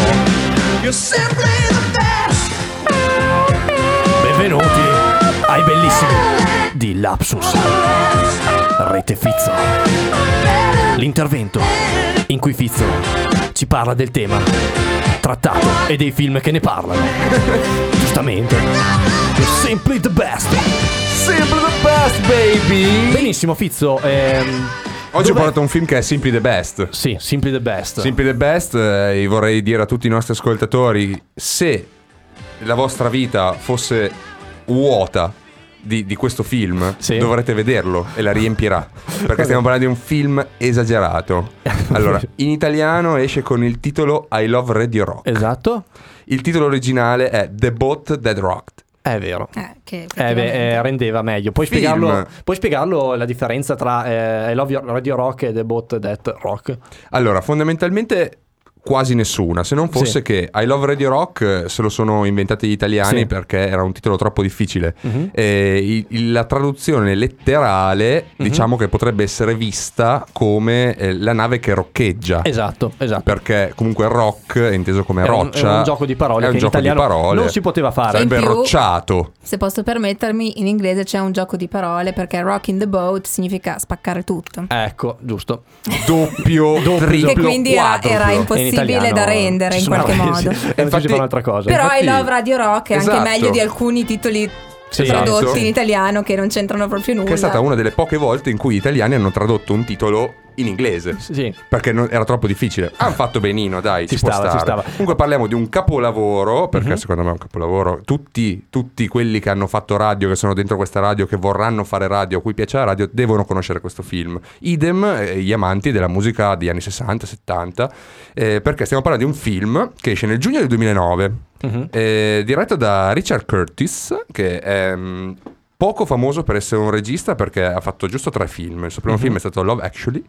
Benvenuti ai bellissimi di Lapsus Rete Fizzo. L'intervento in cui Fizzo ci parla del tema trattato e dei film che ne parlano. Giustamente. Simply the best. Simply the best, baby. Benissimo, Fizzo. ehm, Oggi ho dov'è- portato un film che è Simply the Best. Sì, Simply the best. Simply the Best, eh, vorrei dire a tutti i nostri ascoltatori, se la vostra vita fosse vuota di, di questo film, Sì. dovrete vederlo e la riempirà. Perché stiamo parlando di un film esagerato. Allora, in italiano esce con il titolo I Love Radio Rock. Esatto. Il titolo originale è The Boat That Rocked. È vero. Eh, che Eh, beh, eh, rendeva meglio. Puoi spiegarlo, puoi spiegarlo la differenza tra eh, I Love Radio Rock e The Bot That Rock? Allora, fondamentalmente quasi nessuna, se non fosse Sì. che I Love Radio Rock eh, se lo sono inventati gli italiani Sì. perché era un titolo troppo difficile. Mhm. E la traduzione letterale Mhm. diciamo che potrebbe essere vista come eh, la nave che roccheggia. Esatto, esatto. Perché comunque rock è inteso come È un- roccia. è un gioco di parole È un che in gioco di italiano parole. non si poteva fare. Sarebbe In più- rocciato. Se posso permettermi, in inglese c'è un gioco di parole perché rocking the boat significa spaccare tutto. Ecco, giusto. Doppio, Doppio, triplo, Che quindi era, era In impossibile da rendere in qualche sì, modo. sì, ci Infatti- un'altra cosa. Però Infatti- I Love Radio Rock è Esatto. anche meglio di alcuni titoli Sì, tradotti esatto. in italiano che non c'entrano proprio nulla. Che è stata una delle poche volte in cui gli italiani hanno tradotto un titolo in inglese. Sì. Perché non- era troppo difficile. Hanno fatto benino, dai. Ci stava, ci stava. Comunque parliamo di un capolavoro, perché Mhm. secondo me è un capolavoro. Tutti, tutti quelli che hanno fatto radio, che sono dentro questa radio, che vorranno fare radio, a cui piace la radio, devono conoscere questo film. Idem eh, gli amanti della musica degli anni 60-70, eh, perché stiamo parlando di un film che esce nel giugno del 2009, Mhm. eh, diretto da Richard Curtis, che è... Poco famoso per essere un regista perché ha fatto giusto tre film. Il suo primo Mhm. film è stato Love Actually,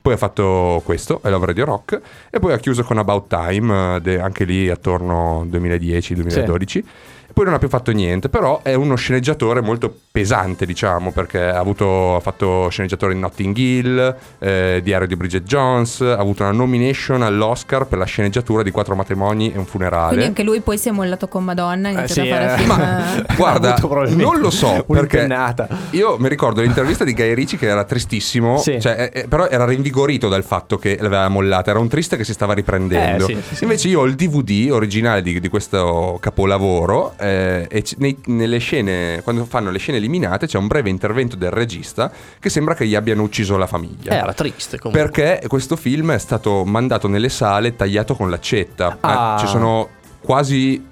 poi ha fatto questo, I Love Radio Rock, e poi ha chiuso con About Time, eh, de- anche lì attorno 2010-2012. E poi non ha più fatto niente, però è uno sceneggiatore molto pesante, diciamo, perché ha, avuto, ha fatto sceneggiatore in Notting Hill, eh, Diario di Bridget Jones, ha avuto una nomination all'Oscar per la sceneggiatura di Quattro matrimoni e un funerale. Quindi anche lui poi si è mollato con Madonna ha Eh, iniziato sì, a fare eh. film. Ma- Guarda, non lo so perché un'impennata. io mi ricordo l'intervista di Guy Ricci che era tristissimo, Sì. cioè, eh, eh, però era rinvigorito dal fatto che l'aveva mollata, era un triste che si stava riprendendo. Eh, sì, sì, sì. Invece io ho il DVD originale di, di questo capolavoro eh, e c- nei- nelle scene, quando fanno le scene eliminate c'è un breve intervento del regista che sembra che gli abbiano ucciso la famiglia. Eh, Era triste comunque. Perché questo film è stato mandato nelle sale tagliato con l'accetta. Ah. Eh, Ci sono quasi,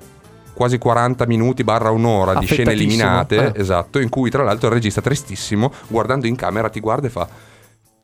quasi 40 minuti barra un'ora di scene eliminate. Eh. Esatto, in cui tra l'altro il regista tristissimo, guardando in camera, ti guarda e fa...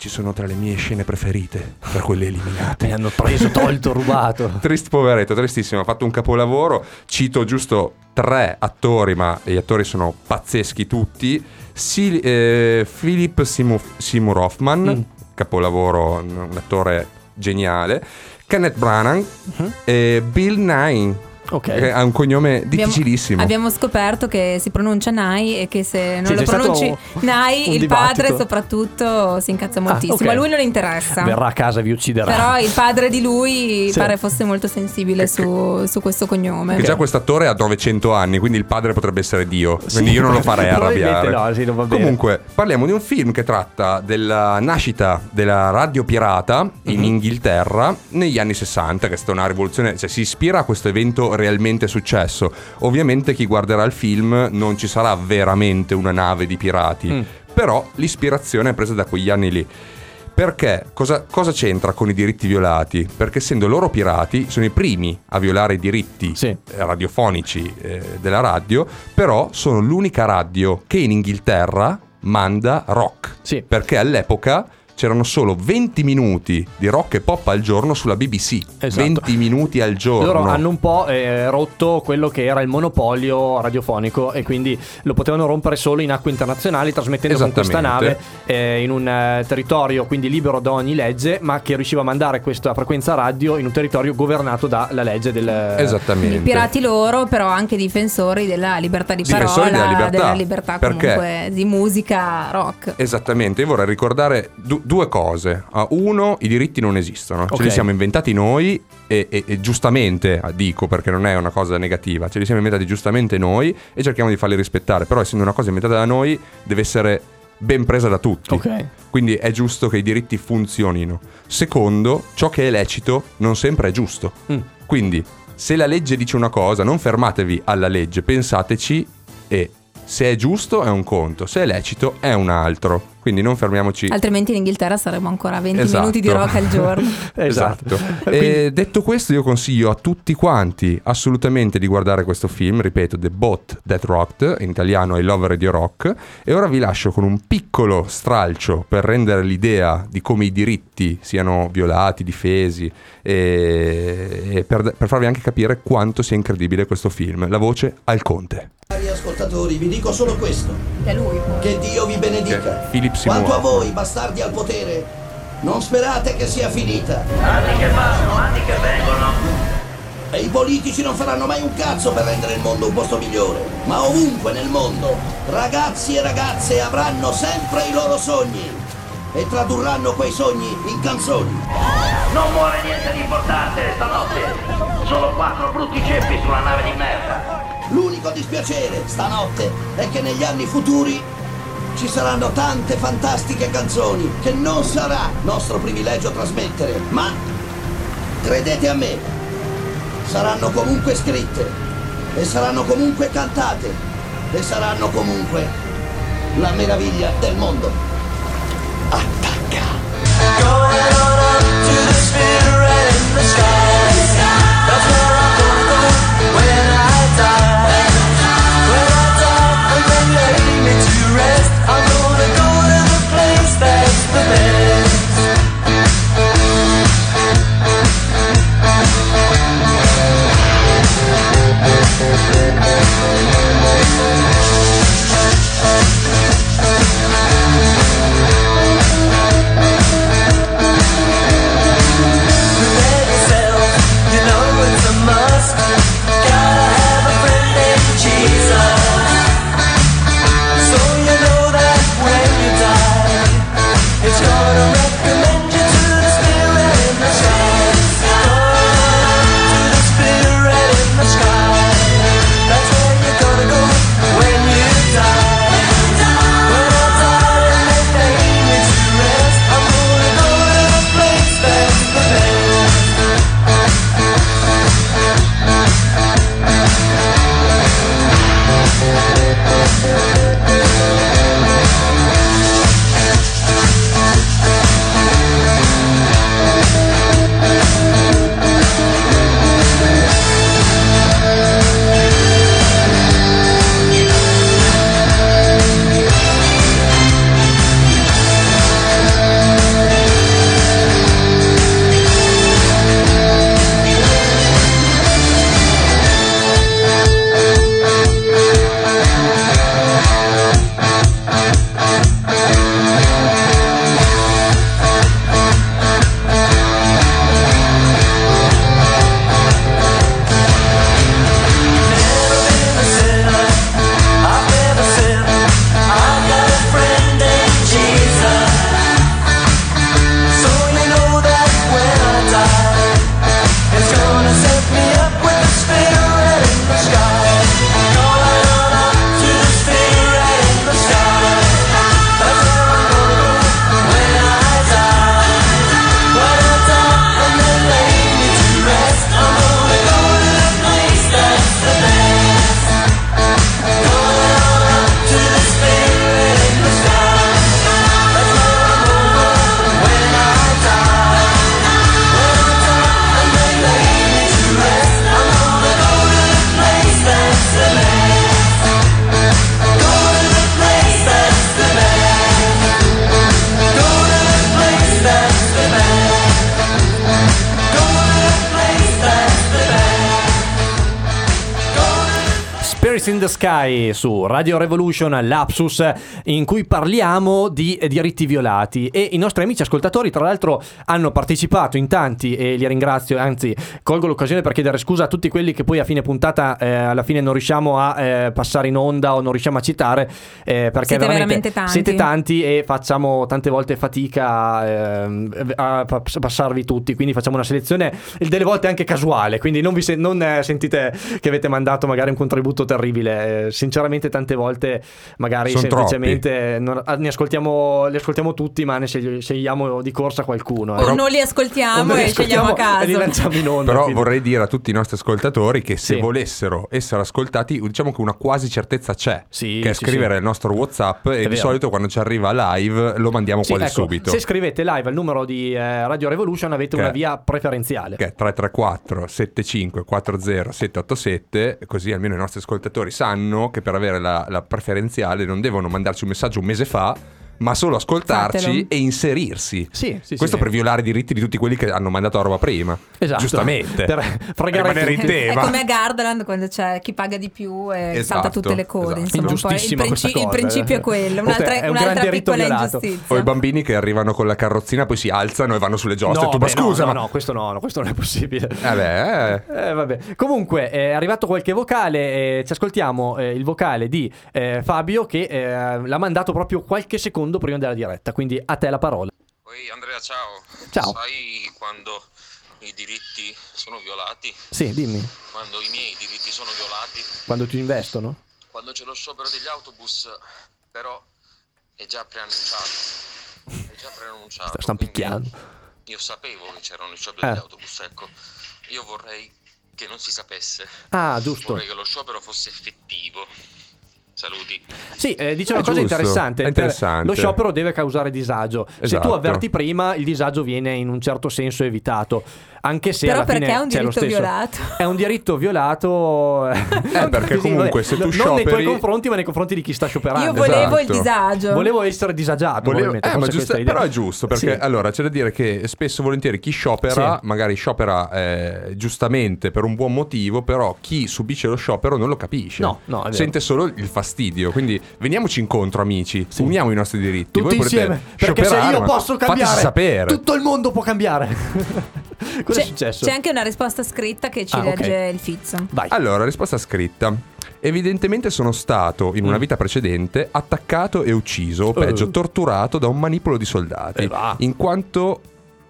Ci sono tra le mie scene preferite, tra quelle eliminate. Mi hanno preso, tolto, rubato. Trist poveretto, tristissimo, ha fatto un capolavoro. Cito giusto tre attori, ma gli attori sono pazzeschi tutti. Sil- eh, Philip Seymour, Hoffman, Mm. capolavoro, un attore geniale. Kenneth Branagh Mhm. e Bill Nye, Ok. che ha un cognome abbiamo- difficilissimo. Abbiamo scoperto che si pronuncia Nai e che se non Sì, lo pronunci un Nai, il dibattito. padre soprattutto si incazza moltissimo. ok. A lui non interessa. Verrà a casa e vi ucciderà. Però il padre di lui Sì. pare fosse molto sensibile su, su questo cognome. Che già quest'attore ha 900 anni, quindi il padre potrebbe essere Dio. Quindi Sì, io non lo farei arrabbiare. no, sì, non va bene. Comunque, parliamo di un film che tratta della nascita della radio pirata in Mhm. Inghilterra negli anni 60, che è stata una rivoluzione, cioè si ispira a questo evento realmente successo. Ovviamente chi guarderà il film non ci sarà veramente una nave di pirati, Mm. però l'ispirazione è presa da quegli anni lì. Perché cosa, cosa c'entra con i diritti violati? Perché essendo loro pirati sono i primi a violare i diritti Sì. eh, radiofonici eh, della radio, però sono l'unica radio che in Inghilterra manda rock. Sì. Perché all'epoca c'erano solo 20 minuti di rock e pop al giorno sulla BBC. Esatto. 20 minuti al giorno. Loro hanno un po' eh, rotto quello che era il monopolio radiofonico e quindi lo potevano rompere solo in acque internazionali trasmettendo con questa nave eh, in un eh, territorio quindi libero da ogni legge ma che riusciva a mandare questa frequenza radio in un territorio governato dalla legge del... Esattamente. Quindi pirati loro, però anche difensori della libertà di Difensori parola, della libertà. libertà Perché? comunque di musica rock. Esattamente, io vorrei ricordare du- Due cose. Ah, Uno, i diritti non esistono. Ok. Ce li siamo inventati noi e, e- e giustamente, ah, dico perché non è una cosa negativa, ce li siamo inventati giustamente noi e cerchiamo di farli rispettare. Però essendo una cosa inventata da noi deve essere ben presa da tutti. Ok. Quindi è giusto che i diritti funzionino. Secondo, ciò che è lecito non sempre è giusto. Mm. Quindi, se la legge dice una cosa, non fermatevi alla legge, pensateci e se è giusto è un conto, se è lecito è un altro. Quindi non fermiamoci. Altrimenti in Inghilterra saremo ancora a 20 Esatto. minuti di rock al giorno. Esatto. E detto questo, io consiglio a tutti quanti assolutamente di guardare questo film. Ripeto, The Bot That Rocked, in italiano I Love Radio Rock. E ora vi lascio con un piccolo stralcio per rendere l'idea di come i diritti siano violati, difesi e, e per, per farvi anche capire quanto sia incredibile questo film. La voce al Conte. Cari ascoltatori, vi dico solo questo. Che lui. Che Dio vi benedica. Che Seymour. Quanto a voi, bastardi al potere, non sperate che sia finita. Anni che vanno, anni che vengono. E i politici non faranno mai un cazzo per rendere il mondo un posto migliore. Ma ovunque nel mondo, ragazzi e ragazze avranno sempre i loro sogni. E tradurranno quei sogni in canzoni. Non muore niente di importante stanotte. Solo quattro brutti ceppi sulla nave di merda. L'unico dispiacere stanotte è che negli anni futuri ci saranno tante fantastiche canzoni che non sarà nostro privilegio trasmettere, ma credete a me, saranno comunque scritte e saranno comunque cantate e saranno comunque la meraviglia del mondo. Attacca! In the Sky su Radio Revolution Lapsus in cui parliamo di diritti violati e i nostri amici ascoltatori tra l'altro hanno partecipato in tanti e li ringrazio anzi colgo l'occasione per chiedere scusa a tutti quelli che poi a fine puntata eh, alla fine non riusciamo a eh, passare in onda o non riusciamo a citare eh, perché Siete veramente tanti. siete tanti e facciamo tante volte fatica ehm, a pa- passarvi tutti quindi facciamo una selezione delle volte anche casuale quindi non vi sen- non, eh, sentite che avete mandato magari un contributo terribile Eh, sinceramente tante volte magari Son semplicemente non- ah, ne ascoltiamo li ascoltiamo tutti ma ne scegli- scegliamo di corsa qualcuno eh. O non li ascoltiamo non li e scegliamo a ascoltiamo e li caso. lanciamo in onda Però quindi. vorrei dire a tutti i nostri ascoltatori che se Sì. volessero essere ascoltati, diciamo che una quasi certezza c'è, Sì, che è sì, scrivere sì. il nostro WhatsApp e È di vero. solito quando ci arriva live lo mandiamo Sì, quasi ecco, subito. se scrivete live al numero di eh, Radio Revolution avete Che una via preferenziale Che è 334 75 40 787, così almeno i nostri ascoltatori sanno che per avere la, la preferenziale non devono mandarci un messaggio un mese fa, ma solo ascoltarci Fatelo. e inserirsi. Sì, sì, Questo sì. per violare i diritti di tutti quelli che hanno mandato la roba prima. Esatto. Giustamente. Per fregare rimanere in tutti. È tema. come a Gardaland quando c'è chi paga di più e Esatto, salta tutte le esatto. code. Insomma, un po' il, princi- questa il cosa, principio eh. è quello, È un'altra, un un'altra piccola ingiustizia. O i bambini che arrivano con la carrozzina, poi si alzano e vanno sulle giostre. No, tu, beh, ma scusa, no, ma no, no, questo no, no, questo non è possibile. Eh beh, eh. Eh, vabbè. Comunque è arrivato qualche vocale, eh, ci ascoltiamo eh, il vocale di eh, Fabio che eh, l'ha mandato proprio qualche secondo prima della diretta, quindi a te la parola. Poi Andrea, ciao. Ciao. Sai quando i diritti sono violati? Sì, dimmi, Quando i miei diritti sono violati? quando ti investono? Quando c'è lo sciopero degli autobus, però è già preannunciato. È già preannunciato. Stanno picchiando. Io sapevo che c'erano i scioperi Eh. degli autobus, ecco. Io vorrei che non si sapesse. Ah, giusto. Vorrei che lo sciopero fosse effettivo. Saluti. Sì, eh, dice una È cosa giusto, interessante. interessante. Lo sciopero deve causare disagio. Se tu Esatto. avverti prima, il disagio viene in un certo senso evitato. Anche se Però alla fine perché è un diritto stesso. violato. È un diritto violato. Eh, perché Così, comunque vabbè, se tu non nei tuoi scioperi- confronti, ma nei confronti di chi sta scioperando. Io volevo il Esatto. disagio. Volevo essere disagiato. Volevo- eh, ma giusto- però è giusto perché Sì. allora c'è da dire che spesso e volentieri chi sciopera Sì. magari sciopera eh, giustamente per un buon motivo però chi subisce lo sciopero non lo capisce No, no, sente solo il fastidio quindi veniamoci incontro amici uniamo i nostri diritti Tutti Voi potete insieme. Perché se io posso cambiare, sapere tutto il mondo può cambiare. Cosa è C'è, successo? c'è anche una risposta scritta che ci Ah, legge il Fizzo. Vai. Allora, risposta scritta. Evidentemente sono stato, in una Mm. vita precedente, attaccato e ucciso, o peggio, Eh. torturato da un manipolo di soldati. E va. In quanto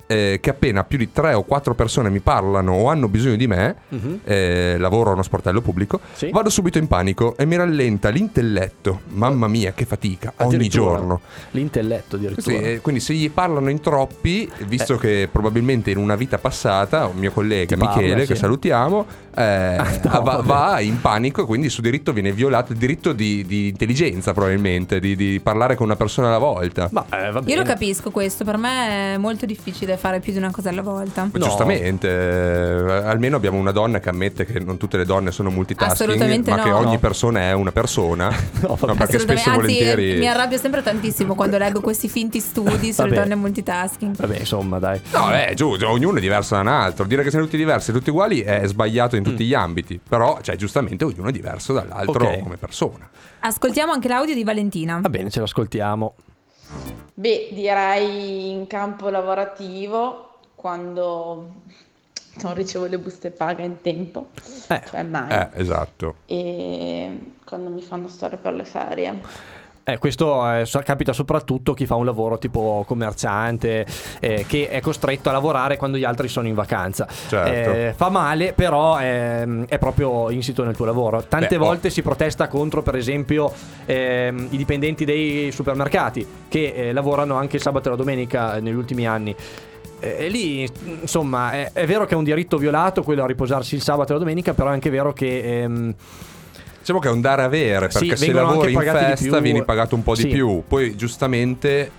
eh, che appena più di tre o quattro persone mi parlano o hanno bisogno di me, Mhm. eh, lavoro a uno sportello pubblico, Sì. vado subito in panico e mi rallenta l'intelletto. Mamma mia, che fatica, ogni giorno. L'intelletto Sì, addirittura. eh, quindi se gli parlano in troppi, visto che probabilmente in una vita passata un mio collega Ti parla, Michele, che sì. salutiamo, eh, no, va, va in panico e quindi il suo diritto viene violato, il diritto di, di intelligenza probabilmente, di, di parlare con una persona alla volta. Ma eh, va Io lo capisco questo, per me è molto difficile fare più di una cosa alla volta. Ma Giustamente, eh, almeno abbiamo una donna che ammette che non tutte le donne sono multitasking, ma no. che ogni No. persona è una persona. No, perché Assolutamente. spesso e Anzi, volentieri. eh, mi arrabbio sempre tantissimo quando leggo questi finti studi sulle donne multitasking. Vabbè, insomma, dai. No, è giusto, ognuno è diverso da un altro. Dire che siamo tutti diversi e tutti uguali è sbagliato in tutti gli ambiti. Però, cioè, giustamente ognuno è diverso dall'altro Ok. come persona. Ascoltiamo anche l'audio di Valentina. Va bene, ce l'ascoltiamo. Beh, direi in campo lavorativo quando non ricevo le buste paga in tempo, Eh. cioè mai, Eh, esatto. e quando mi fanno stare per le ferie. Eh, questo eh, capita soprattutto a chi fa un lavoro tipo commerciante eh, che è costretto a lavorare quando gli altri sono in vacanza. Certo. Eh, fa male, però ehm, è proprio insito nel tuo lavoro. Tante Beh, oh. volte si protesta contro, per esempio, ehm, i dipendenti dei supermercati che eh, lavorano anche il sabato e la domenica negli ultimi anni. Eh, E lì, insomma, è, è vero che è un diritto violato quello a riposarsi il sabato e la domenica, però è anche vero che ehm, Diciamo che è un dare avere, Sì, perché se vengono lavori in di festa vieni pagato un po' di Sì. più. Poi, giustamente,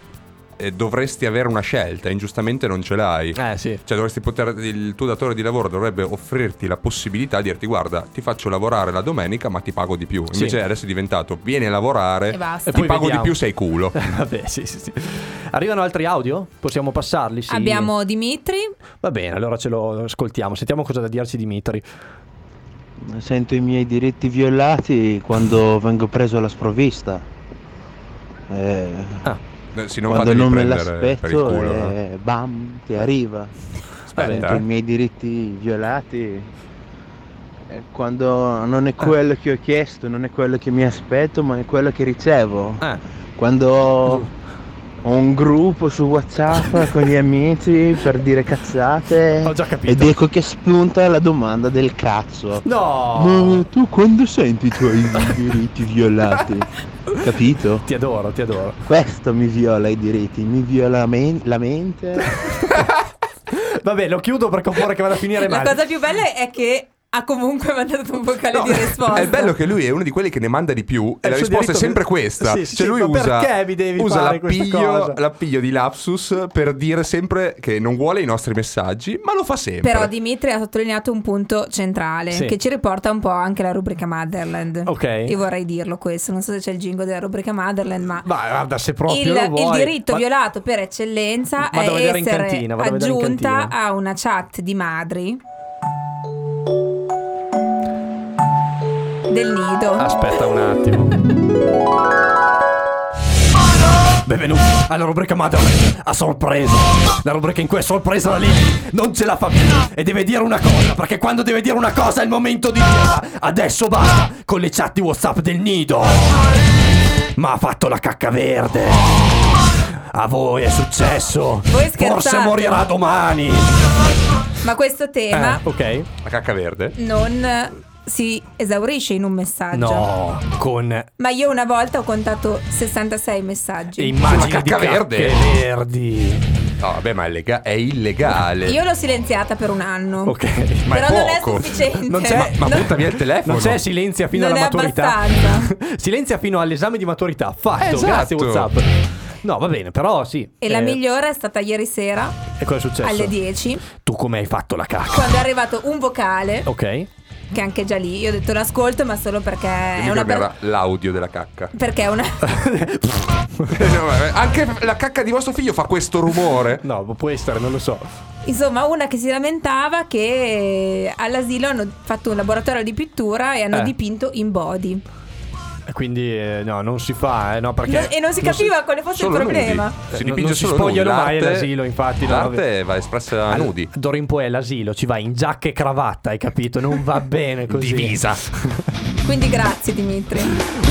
eh, dovresti avere una scelta, ingiustamente non ce l'hai. Eh sì. Cioè, dovresti poter. Il tuo datore di lavoro dovrebbe offrirti la possibilità di dirti: Guarda, ti faccio lavorare la domenica, ma ti pago di più. Sì. Invece adesso è diventato: Vieni a lavorare E basta. ti poi pago vediamo. di più, sei culo. Vabbè, sì, sì, sì. Arrivano altri audio? Possiamo passarli? Sì. Abbiamo Dimitri. Va bene, allora ce lo ascoltiamo. Sentiamo cosa da dirci Dimitri. Sento i miei diritti violati quando vengo preso alla sprovvista. Eh, Eh, sì, non quando non me l'aspetto, culo, no? eh, bam, ti arriva. Aspetta, Sento eh. i miei diritti violati. eh, Quando non è quello che ho chiesto, non è quello che mi aspetto, ma è quello che ricevo. Quando ho un gruppo su WhatsApp con gli amici per dire cazzate. Ho già capito. Ed ecco che spunta la domanda del cazzo. No! Ma tu quando senti i tuoi diritti violati? Capito? Ti adoro, ti adoro. Questo mi viola i diritti, mi viola men- la mente. Vabbè, lo chiudo perché ho paura che vada a finire La male. cosa più bella è che ha comunque mandato un vocale di risposta. È bello che lui è uno di quelli che ne manda di più È e il la suo risposta è sempre di- questa. Sì, sì, cioè sì, lui usa, perché mi devi usa l'appiglio, cosa? l'appiglio di lapsus per dire sempre che non vuole i nostri messaggi, ma lo fa sempre. Però Dimitri ha sottolineato un punto centrale Sì. che ci riporta un po' anche la rubrica Motherland. Ok. Io vorrei dirlo questo, non so se c'è il jingle della rubrica Motherland, ma Ma guarda, se proprio il, lo il vuoi. diritto Ma- violato per eccellenza Vado è essere cantina, aggiunta a una chat di madri del nido. Aspetta un attimo. Benvenuti alla rubrica Motherland a sorpresa. La rubrica in cui è sorpresa la Lily non ce la fa più e deve dire una cosa. Perché quando deve dire una cosa è il momento di dirla. Adesso basta con le chat di WhatsApp del nido. Ma ha fatto la cacca verde. A voi è successo. Voi Forse morirà domani. Ma questo tema Eh, ok. La cacca verde? non si esaurisce in un messaggio. No, con Ma io una volta ho contato 66 messaggi. immagini Sulla di verde? verdi. No, vabbè, ma è, lega- è illegale. Io l'ho silenziata per un anno. Ok. Ma è Però non è poco. sufficiente. Non c'è- Ma, ma No. butta via il telefono. Non c'è silenzia fino Non alla è maturità. silenzia fino all'esame di maturità. Fatto, Esatto. grazie WhatsApp. No, va bene, però sì. E la Eh, migliore è stata ieri sera E cosa è successo? alle 10, Tu come hai fatto la cacca? quando è arrivato un vocale, Ok. Che anche già lì io ho detto l'ascolto, ma solo perché è Mica una per- l'audio della cacca. perché è una Anche la cacca di vostro figlio fa questo rumore. No, può essere, non lo so. insomma una che si lamentava che all'asilo hanno fatto un laboratorio di pittura e hanno Eh. dipinto in body. Quindi eh, no, non si fa, eh, no, perché No- e non si capiva quale fosse il problema. nudi. Si Eh, dipinge non si solo spogliano nudi. mai all'asilo, infatti, no, L'arte va espressa a nudi. D'ora in poi all'asilo ci vai in giacca e cravatta, hai capito? Non va bene così. Divisa. Quindi grazie Dimitri.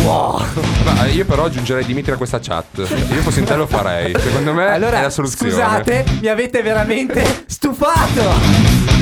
Wow. Ma io però aggiungerei Dimitri a questa chat. Io fossi in te lo farei. Secondo me è la soluzione. scusate, mi avete veramente stufato.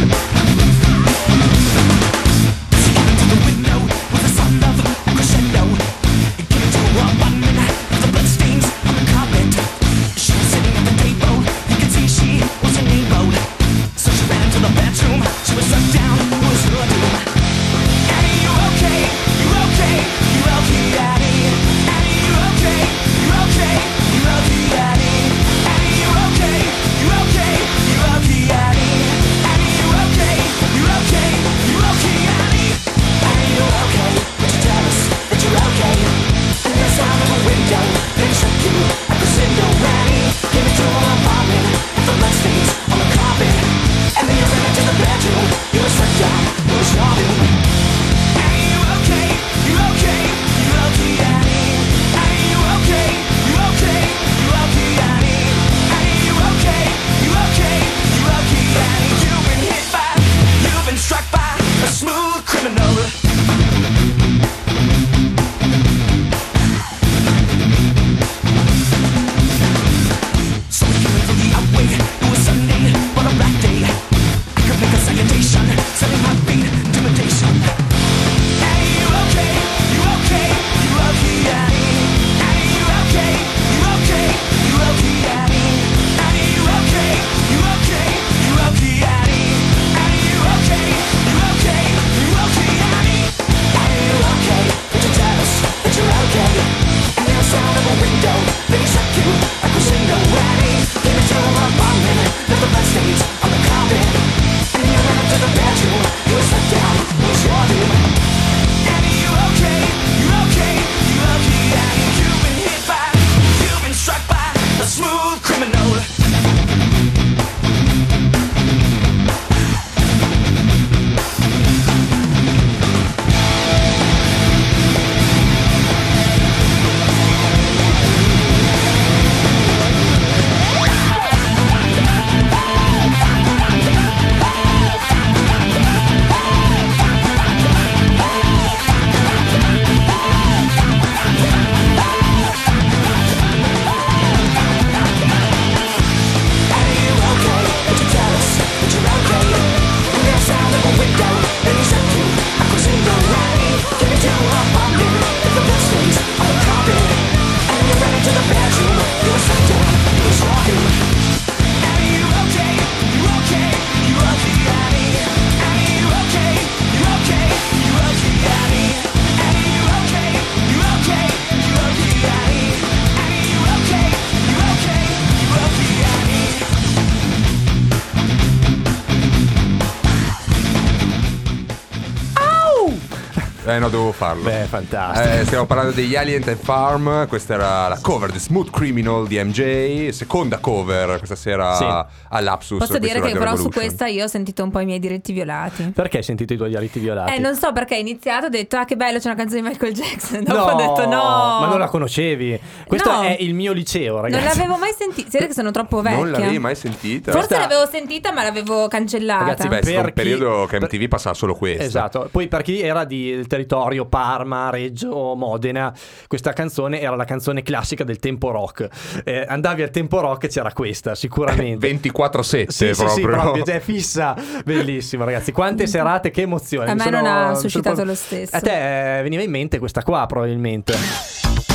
Eh no, dovevo farlo. Beh, fantastico. Eh, stiamo parlando degli Alien and Farm. Questa era la cover di Smooth Criminal di MJ. Seconda cover questa sera Sì. all'Apsus. Posso dire che però su questa io ho sentito un po' i miei diritti violati. Perché hai sentito i tuoi diritti violati? Eh, non so perché è iniziato, ho detto, ah, che bello, c'è una canzone di Michael Jackson. Dopo No, ho detto, no. ma non la conoscevi. Questo No. è il mio liceo, ragazzi. Non l'avevo mai sentita. Si vede che sono troppo vecchia. Non l'avevi mai sentita? Forse l'avevo sentita, ma l'avevo cancellata. Ragazzi, Beh, stato un Per chi- periodo che MTV passava solo questa. Esatto, poi per chi era di- del territorio Parma, Reggio, Modena, questa canzone era la canzone classica del tempo rock. Eh, andavi al tempo rock e c'era questa, sicuramente. 24-7 Sì, sì, sì, proprio. proprio, cioè, fissa, bellissimo ragazzi. Quante serate, che emozione. A Mi me sono- non ha sono suscitato proprio- lo stesso. A te eh, veniva in mente questa qua probabilmente.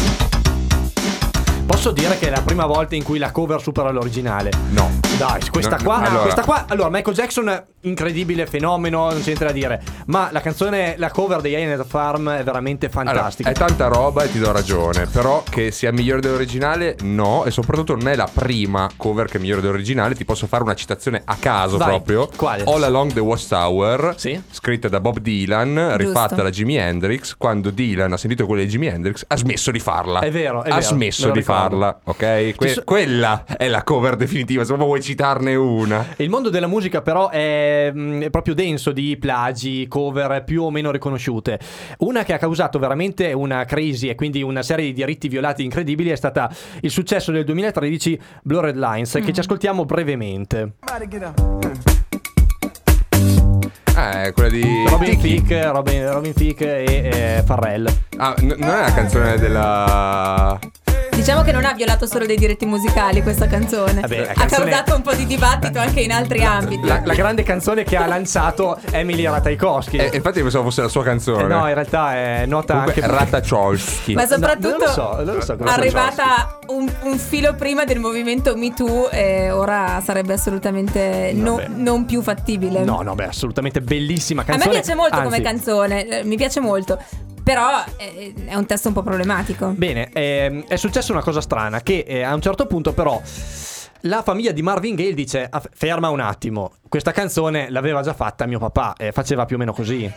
Posso dire che è la prima volta in cui la cover supera l'originale? No. Dai, questa No, qua, no. Allora- questa qua, allora Michael Jackson incredibile fenomeno, non c'è niente da dire, ma la canzone, la cover di Alien at Farm è veramente Allora, fantastica. è tanta roba e ti do ragione, però che sia migliore dell'originale no, e soprattutto non è la prima cover che è migliore dell'originale, ti posso fare una citazione a caso Vai, proprio. quale? All Along the Watchtower, Sì. scritta da Bob Dylan, rifatta Giusto. da Jimi Hendrix, quando Dylan ha sentito quella di Jimi Hendrix ha smesso di farla. È vero, è ha vero, smesso di ricordo. Farla, ok? Que- so- quella è la cover definitiva, se proprio vuoi citarne una. Il mondo della musica però è, mm, è proprio denso di plagi, cover più o meno riconosciute. Una che ha causato veramente una crisi e quindi una serie di diritti violati incredibili è stata il successo del 2013 Blurred Lines che ci ascoltiamo brevemente. Ah, è quella di Robin Thicke, Robin, Robin Thicke e eh, Farrell. Ah, n- non è la canzone della Diciamo che non ha violato solo dei diritti musicali questa canzone. Vabbè, ha canzone- causato un po' di dibattito anche in altri ambiti. La, la grande canzone che ha lanciato Emily Ratajkowski. Eh, infatti pensavo fosse la sua canzone. Eh, no, in realtà è nota Comunque, anche Ratachowski. Ma soprattutto non lo so, non lo so come arrivata un, un filo prima del movimento Me Too e ora sarebbe assolutamente no- non più fattibile. No, no, beh, assolutamente bellissima A canzone. me piace molto come Anzi, canzone, eh, mi piace molto. Però eh, è un testo un po' problematico. Bene, ehm, è successa una cosa strana che eh, a un certo punto però la famiglia di Marvin Gaye dice "Ah, ferma un attimo, questa canzone l'aveva già fatta mio papà e faceva più o meno così.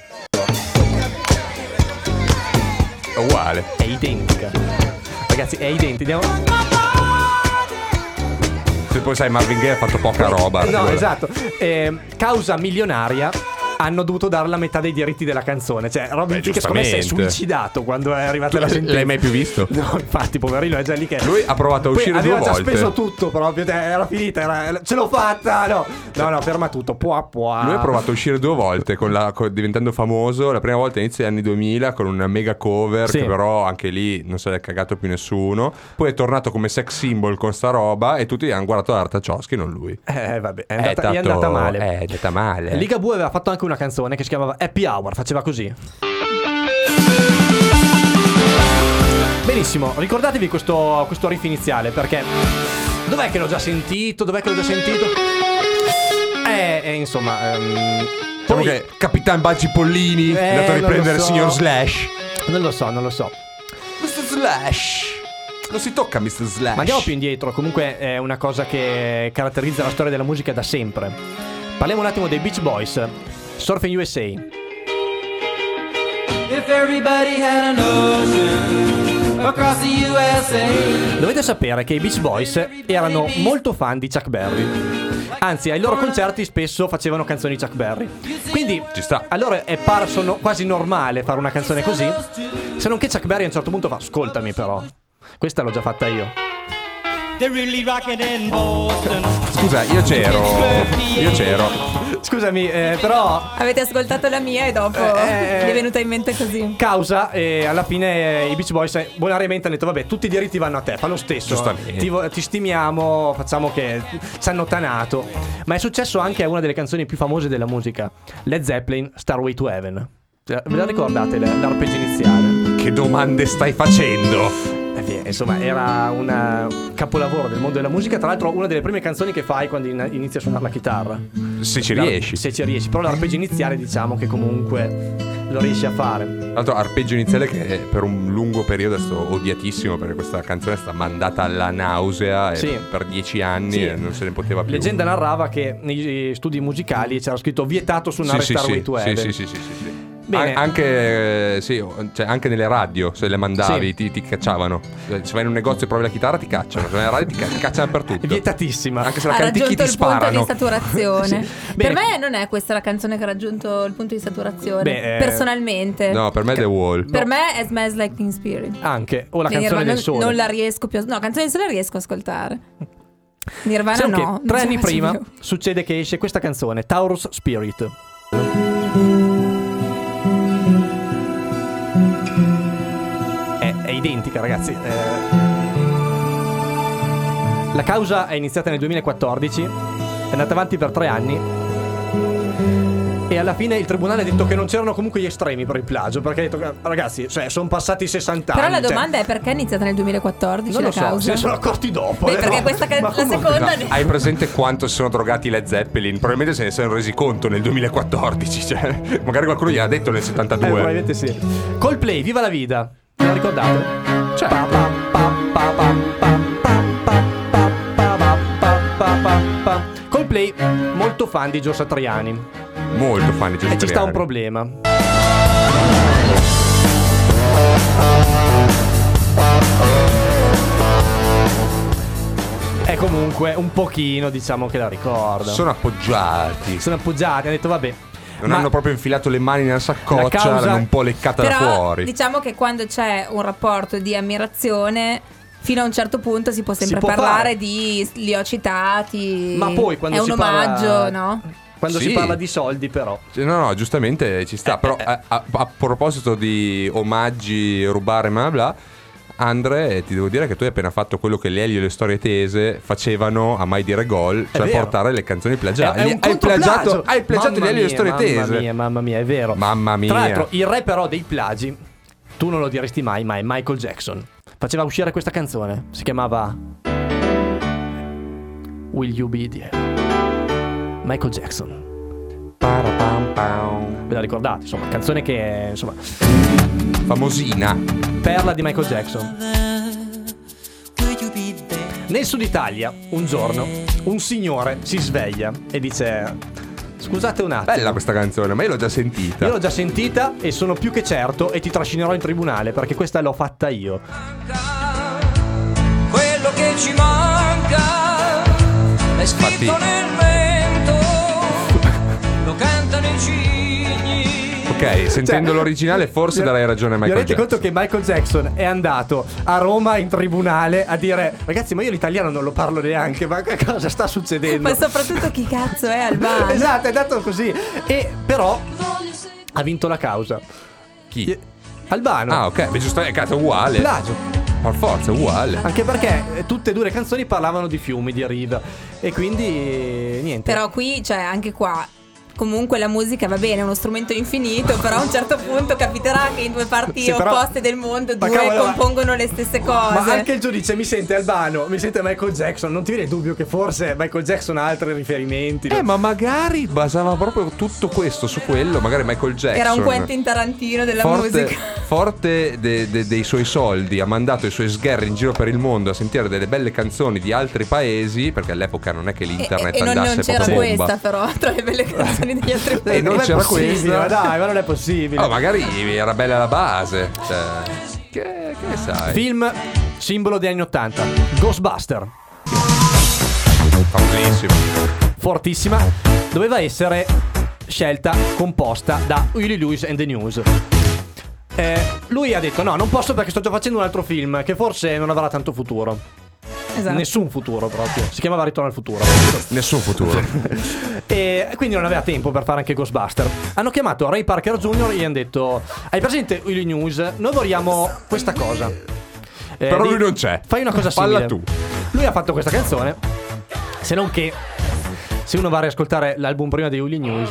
È uguale. È identica. Ragazzi, è identica. Andiamo- Se poi sai, Marvin Gaye ha fatto poca roba. No, Quella- esatto. Ehm, causa milionaria. Hanno dovuto dare la metà dei diritti della canzone. Cioè, Robin Thicke secondo me si è suicidato quando è arrivata la sentenza. l'hai mai più visto? No, infatti, poverino, è già lì che. Lui ha provato a Poi uscire aveva due già volte. speso tutto proprio. cioè, era finita. era- ce l'ho fatta. No, no, no, ferma tutto. Pua, pua. Lui ha provato a uscire due volte con la- con- diventando famoso. La prima volta all'inizio degli anni 2000 con una mega cover Sì. che però anche lì non se l'è cagato più nessuno. Poi è tornato come sex symbol con sta roba e tutti hanno guardato Artachowski, non lui. Eh, vabbè, è andata, È gli è andata male. È andata male. Liga Bue aveva fatto anche una canzone che si chiamava Happy Hour, faceva così. Benissimo, ricordatevi questo, questo riff iniziale perché dov'è che l'ho già sentito? Dov'è che l'ho già sentito? Eh, eh, insomma, ehm, Diciamo poi- che Capitan Baggi Pollini Eh, è andato a lo riprendere il so. signor Slash. non lo so, non lo so. Mr. Slash. Non si tocca Mr. Slash. Ma andiamo più indietro, comunque è una cosa che caratterizza la storia della musica da sempre. Parliamo un attimo dei Beach Boys, Surfing USA. If everybody had an ocean across the USA. Dovete sapere che i Beach Boys erano molto fan di Chuck Berry. Anzi, ai loro concerti spesso facevano canzoni di Chuck Berry. Quindi, Ci sta. allora è parso no- quasi normale fare una canzone così. Se non che Chuck Berry a un certo punto fa: Ascoltami, però. Questa l'ho già fatta io. Scusa, io c'ero. Io c'ero. Scusami, eh, però. Avete ascoltato la mia e dopo Eh, eh, mi è venuta in mente così. Causa e alla fine eh, i Beach Boys eh, bonariamente hanno detto vabbè tutti i diritti vanno a te fa lo stesso Giustamente. ti, ti stimiamo facciamo che ci hanno tanato ma è successo anche a una delle canzoni più famose della musica Led Zeppelin Starway to Heaven ve la ricordate l'arpeggio iniziale? Che domande stai facendo? Beh, insomma era un capolavoro del mondo della musica tra l'altro una delle prime canzoni che fai quando in- inizi a suonare la chitarra Se ci riesci. se ci riesci però l'arpeggio iniziale diciamo che comunque lo riesci a fare Tra l'altro, arpeggio iniziale che per un lungo periodo è stato odiatissimo perché questa canzone è stata mandata alla nausea Sì. per dieci anni Sì. e non se ne poteva più. Leggenda narrava che nei studi musicali c'era scritto vietato suonare Sì, sì, Starway sì, to sì, Heaven. sì, sì, sì, sì, sì. Bene. An- anche, eh, sì, cioè, anche nelle radio, se le mandavi, Sì. ti, ti cacciavano. Se vai in un negozio e provi la chitarra, ti cacciano. Se vai in radio, ti, ca- ti cacciano per tutto. È vietatissima. Anche se la ha canticchi raggiunto ti il punto di saturazione. Sì. Per me non è questa la canzone che ha raggiunto il punto di saturazione. Beh, eh, Personalmente. No, per me è The Wall. Per me è Smells Like Teen Spirit. Anche. O la Di canzone Nirvana del sole. Non la riesco più a... No, canzone del sole la riesco a ascoltare. Nirvana no. tre anni prima più. succede che esce questa canzone, Taurus Spirit. Identica, ragazzi. Eh, La causa è iniziata nel 2014, è andata avanti per tre anni. E alla fine il tribunale ha detto che non c'erano comunque gli estremi per il plagio. Perché ha detto, ragazzi, cioè, sono passati 60 Però anni. la cioè, domanda è perché è iniziata nel 2014 non la lo so, causa? se ne sono accorti dopo. Beh, eh, perché no. questa ca- la comunque- seconda No, hai presente quanto si sono drogati le Zeppelin? Probabilmente se ne sono resi conto nel 2014. Cioè, magari qualcuno gli ha detto nel Eh, 72. probabilmente sì. Coldplay, viva la vida ve ricordate? Certo. Coldplay, molto fan di Gio Satriani. Molto fan di Gio Satriani. E ci sta un problema. È comunque un pochino, diciamo, che la ricorda. Sono appoggiati. Sono appoggiati, hanno detto, vabbè, non ma- hanno proprio infilato le mani nella saccoccia, La causa- l'hanno un po' leccata da Però fuori. diciamo che quando c'è un rapporto di ammirazione fino a un certo punto si può sempre può parlare fare. di li ho citati. Ma poi quando è un si parla- omaggio, no? Quando si Sì. parla di soldi però. No, no, giustamente ci Eh, sta. Però a, a- a proposito di omaggi, rubare, bla bla bla. Andre, ti devo dire che tu hai appena fatto quello che l'Elio e le storie tese facevano a mai dire gol, cioè portare le canzoni plagiate. Hai plagiato, hai plagiato Mamma l'Elio e le storie mamma tese. mia, mamma mia, è vero. Mamma mia. Tra l'altro, il re però dei plagi, tu non lo diresti mai, ma è Michael Jackson. Faceva uscire questa canzone, si chiamava Will You Be There? Michael Jackson. Ve la ricordate? Insomma, canzone che insomma, famosina. Perla di Michael Jackson. Nel sud Italia, un giorno, un signore si sveglia e dice: Scusate un attimo. Bella questa canzone, ma io l'ho già sentita. Io l'ho già sentita e sono più che certo e ti trascinerò in tribunale perché questa l'ho fatta io. Quello che ci manca è scritto Infatti- nel vento, lo cantano i cigni. Ok, sentendo l'originale forse darai ragione a Vi Michael rendete Jackson. conto che Michael Jackson è andato a Roma in tribunale a dire Ragazzi ma io l'italiano non lo parlo neanche Ma che cosa sta succedendo? Ma soprattutto chi cazzo è Albano? Esatto, è andato così E però ha vinto la causa Chi? Albano Ah, ok, beh, giusto, è cazzo, uguale. Plagio Per forza, uguale. Anche perché eh, tutte e due le canzoni parlavano di fiumi, di rive E quindi niente Però qui, cioè, anche qua. Comunque la musica va bene, è uno strumento infinito, però a un certo punto capiterà che in due parti Sì, però- opposte del mondo due cavolo, ma- compongono le stesse cose. Ma anche il giudice mi sente Albano, mi sente Michael Jackson. Non ti viene dubbio che forse Michael Jackson ha altri riferimenti? Eh, ma magari basava proprio tutto questo su quello, magari Michael Jackson. Era un Quentin Tarantino della forte, musica. forte de- de- dei suoi soldi, ha mandato i suoi sgherri in giro per il mondo a sentire delle belle canzoni di altri paesi, perché all'epoca non è che E, l'internet e non, andasse non c'era proprio bomba. questa, però, tra le belle canzoni degli altri paesi. E non è c'era possibile, ma dai, ma non è possibile. Oh, magari era bella la base. Cioè, che, che sai? Film simbolo degli anni 80 Ghostbuster Famosissimo. Fortissima Doveva essere scelta composta da Huey Lewis and the News Eh, Lui ha detto no non posso perché sto già facendo un altro film Che forse non avrà tanto futuro Esatto. Nessun futuro proprio Si chiamava Ritorno al futuro Nessun futuro. E quindi non aveva tempo per fare anche Ghostbuster. Hanno chiamato Ray Parker Jr. e gli hanno detto: Hai presente Willy News? Noi vogliamo questa cosa. Eh, Però di- lui non c'è. Fai una cosa Falla simile. tu. Lui ha fatto questa canzone. Se non che, se uno va a riascoltare l'album prima di Willy News,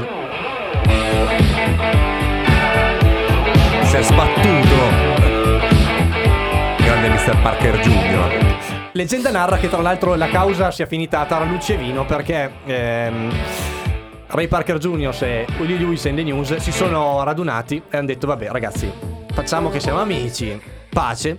Si è sbattuto. Grande Mr. Parker Jr. leggenda narra che tra l'altro la causa sia finita tra luce e vino perché. ehm, Ray Parker Jr. e Willy Lewis and the News si sono radunati e hanno detto: Vabbè, ragazzi, facciamo che siamo amici, pace.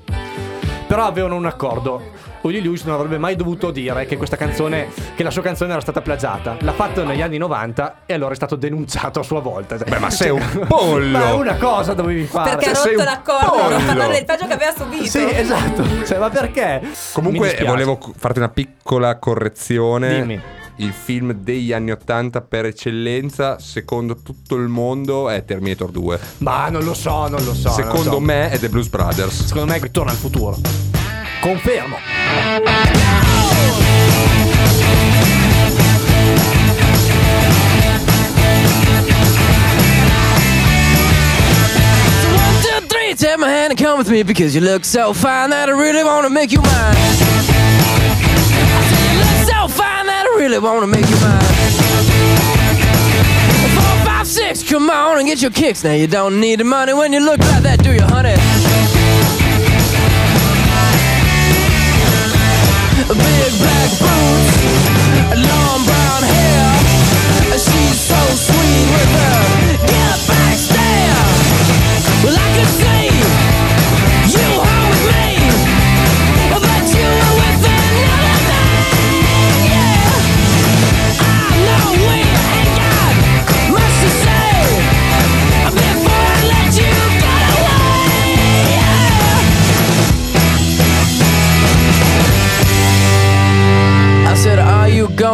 Però avevano un accordo. Willie Lewis non avrebbe mai dovuto dire che questa canzone, che la sua canzone era stata plagiata. L'ha fatto negli anni 90 e allora è stato denunciato a sua volta. Beh, ma sei un pollo! Ma una cosa dovevi fare. Perché ha rotto l'accordo per non parlare del peggio che aveva subito. Sì, esatto. Cioè, ma perché? Comunque volevo farti una piccola correzione. Dimmi. Il film degli anni 80 per eccellenza, secondo tutto il mondo, è Terminator 2. Ma non lo so, non lo so. non lo secondo so. me è The Blues Brothers. Secondo me ritorna al futuro. Confermo. Take my hand and come with me because you look so fine that I really wanna make you mine. I said you look so fine that I really wanna make you mine. Four, five, six, come on and get your kicks. Now you don't need the money when you look like that, do you, honey? Big black boots, long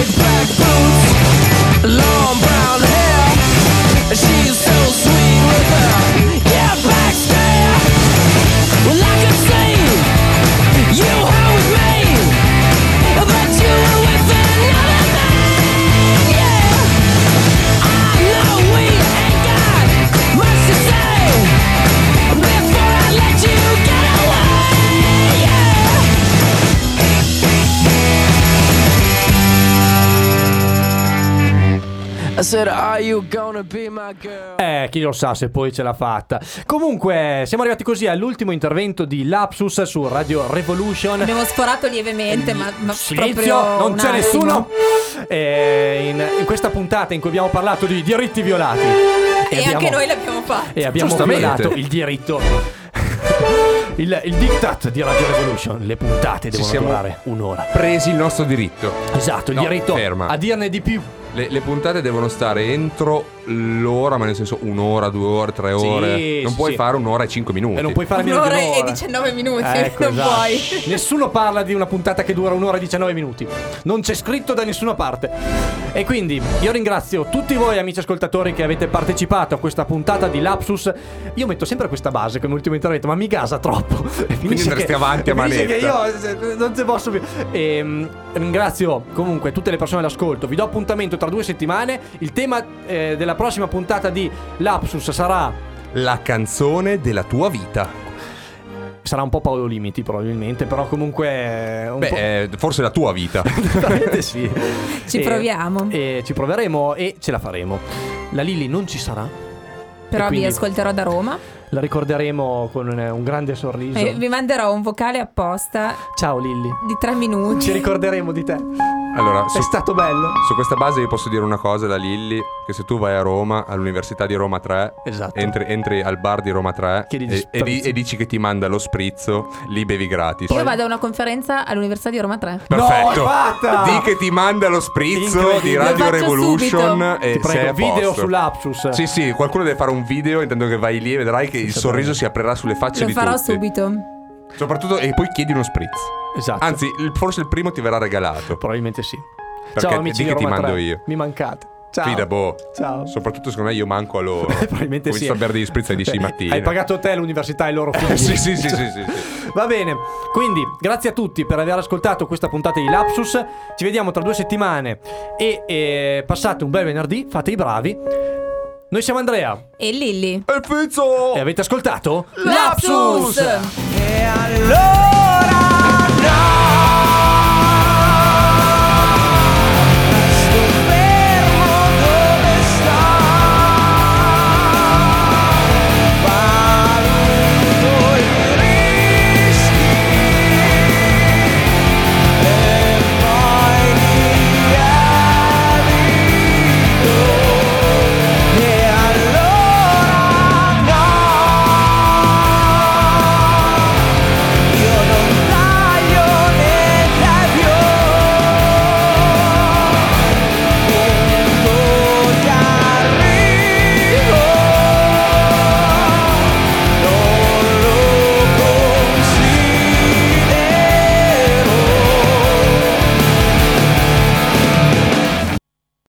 Big black boots, long brown hair. She's Eh, chi lo sa se poi ce l'ha fatta. Comunque, siamo arrivati così all'ultimo intervento di Lapsus su Radio Revolution. Abbiamo sforato lievemente, ma, ma Silenzio, proprio non c'è nessuno. Eh, in, in questa puntata in cui abbiamo parlato di diritti violati. E, abbiamo- anche noi l'abbiamo fatto. E abbiamo violato il diritto. il, il diktat di Radio Revolution. Le puntate Ci devono durare un'ora. Presi il nostro diritto. Esatto, il No, diritto ferma. a dirne di più. Le, le puntate devono stare entro l'ora, ma nel senso un'ora, due ore, tre Sì, ore. non sì, puoi sì. fare un'ora e cinque minuti. E non puoi fare Un'ora e un'ora. 19 minuti, Ecco, non esatto. puoi. Nessuno parla di una puntata che dura un'ora e 19 minuti. Non c'è scritto da nessuna parte. E quindi io ringrazio tutti voi amici ascoltatori che avete partecipato a questa puntata di Lapsus. Io metto sempre questa base come ultimo intervento, ma mi gasa troppo. E finisce andresti che- avanti a manetta. io non ci posso più. E, ringrazio comunque tutte le persone all'ascolto. Vi do appuntamento tra due settimane. Il tema eh, della prossima puntata di Lapsus sarà La canzone della tua vita. Sarà un po' Paolo Limiti probabilmente, però comunque eh, un po'... Beh, eh, forse la tua vita. Veramente sì. Ci E- proviamo. E ci proveremo e ce la faremo. La Lilli non ci sarà. Però vi ascolterò da Roma. La ricorderemo con un, un grande sorriso. E vi manderò un vocale apposta Ciao Lilli. di tre minuti. Ci ricorderemo di te. Allora, È su, stato bello. su questa base io posso dire una cosa da Lilli, che se tu vai a Roma, all'Università di Roma 3, Esatto. entri, entri al bar di Roma 3 Chiedi di e, e di- e dici che ti manda lo sprizzo, lì bevi gratis. Io vado a una conferenza all'Università di Roma 3. Perfetto. No, è fatta! Di che ti manda lo sprizzo di Lo Radio Revolution subito. e Ti sei prego, a video posto. sull'Apsus. Sì, sì, qualcuno deve fare un video, intendo che vai lì e vedrai che il sorriso si aprirà sulle facce Lo di farò tutti. subito. Soprattutto e poi chiedi uno spritz. Esatto. Anzi, il- forse il primo ti verrà regalato. Probabilmente sì. Perché Ciao amici di che ti Roma mando 3. io. Mi mancate. Ciao. Fida, boh. Ciao. Soprattutto secondo me io manco a loro. Probabilmente sì. visto a bere degli spritz alle 10 di mattina. Hai pagato te l'università e loro figli. sì, sì, sì, sì, sì, sì. Va bene, quindi grazie a tutti per aver ascoltato questa puntata di Lapsus. Ci vediamo tra due settimane e eh, passate un bel venerdì, fate i bravi. Noi siamo Andrea e Lilly e Pizzo e avete ascoltato Lapsus! Lapsus! E allora no!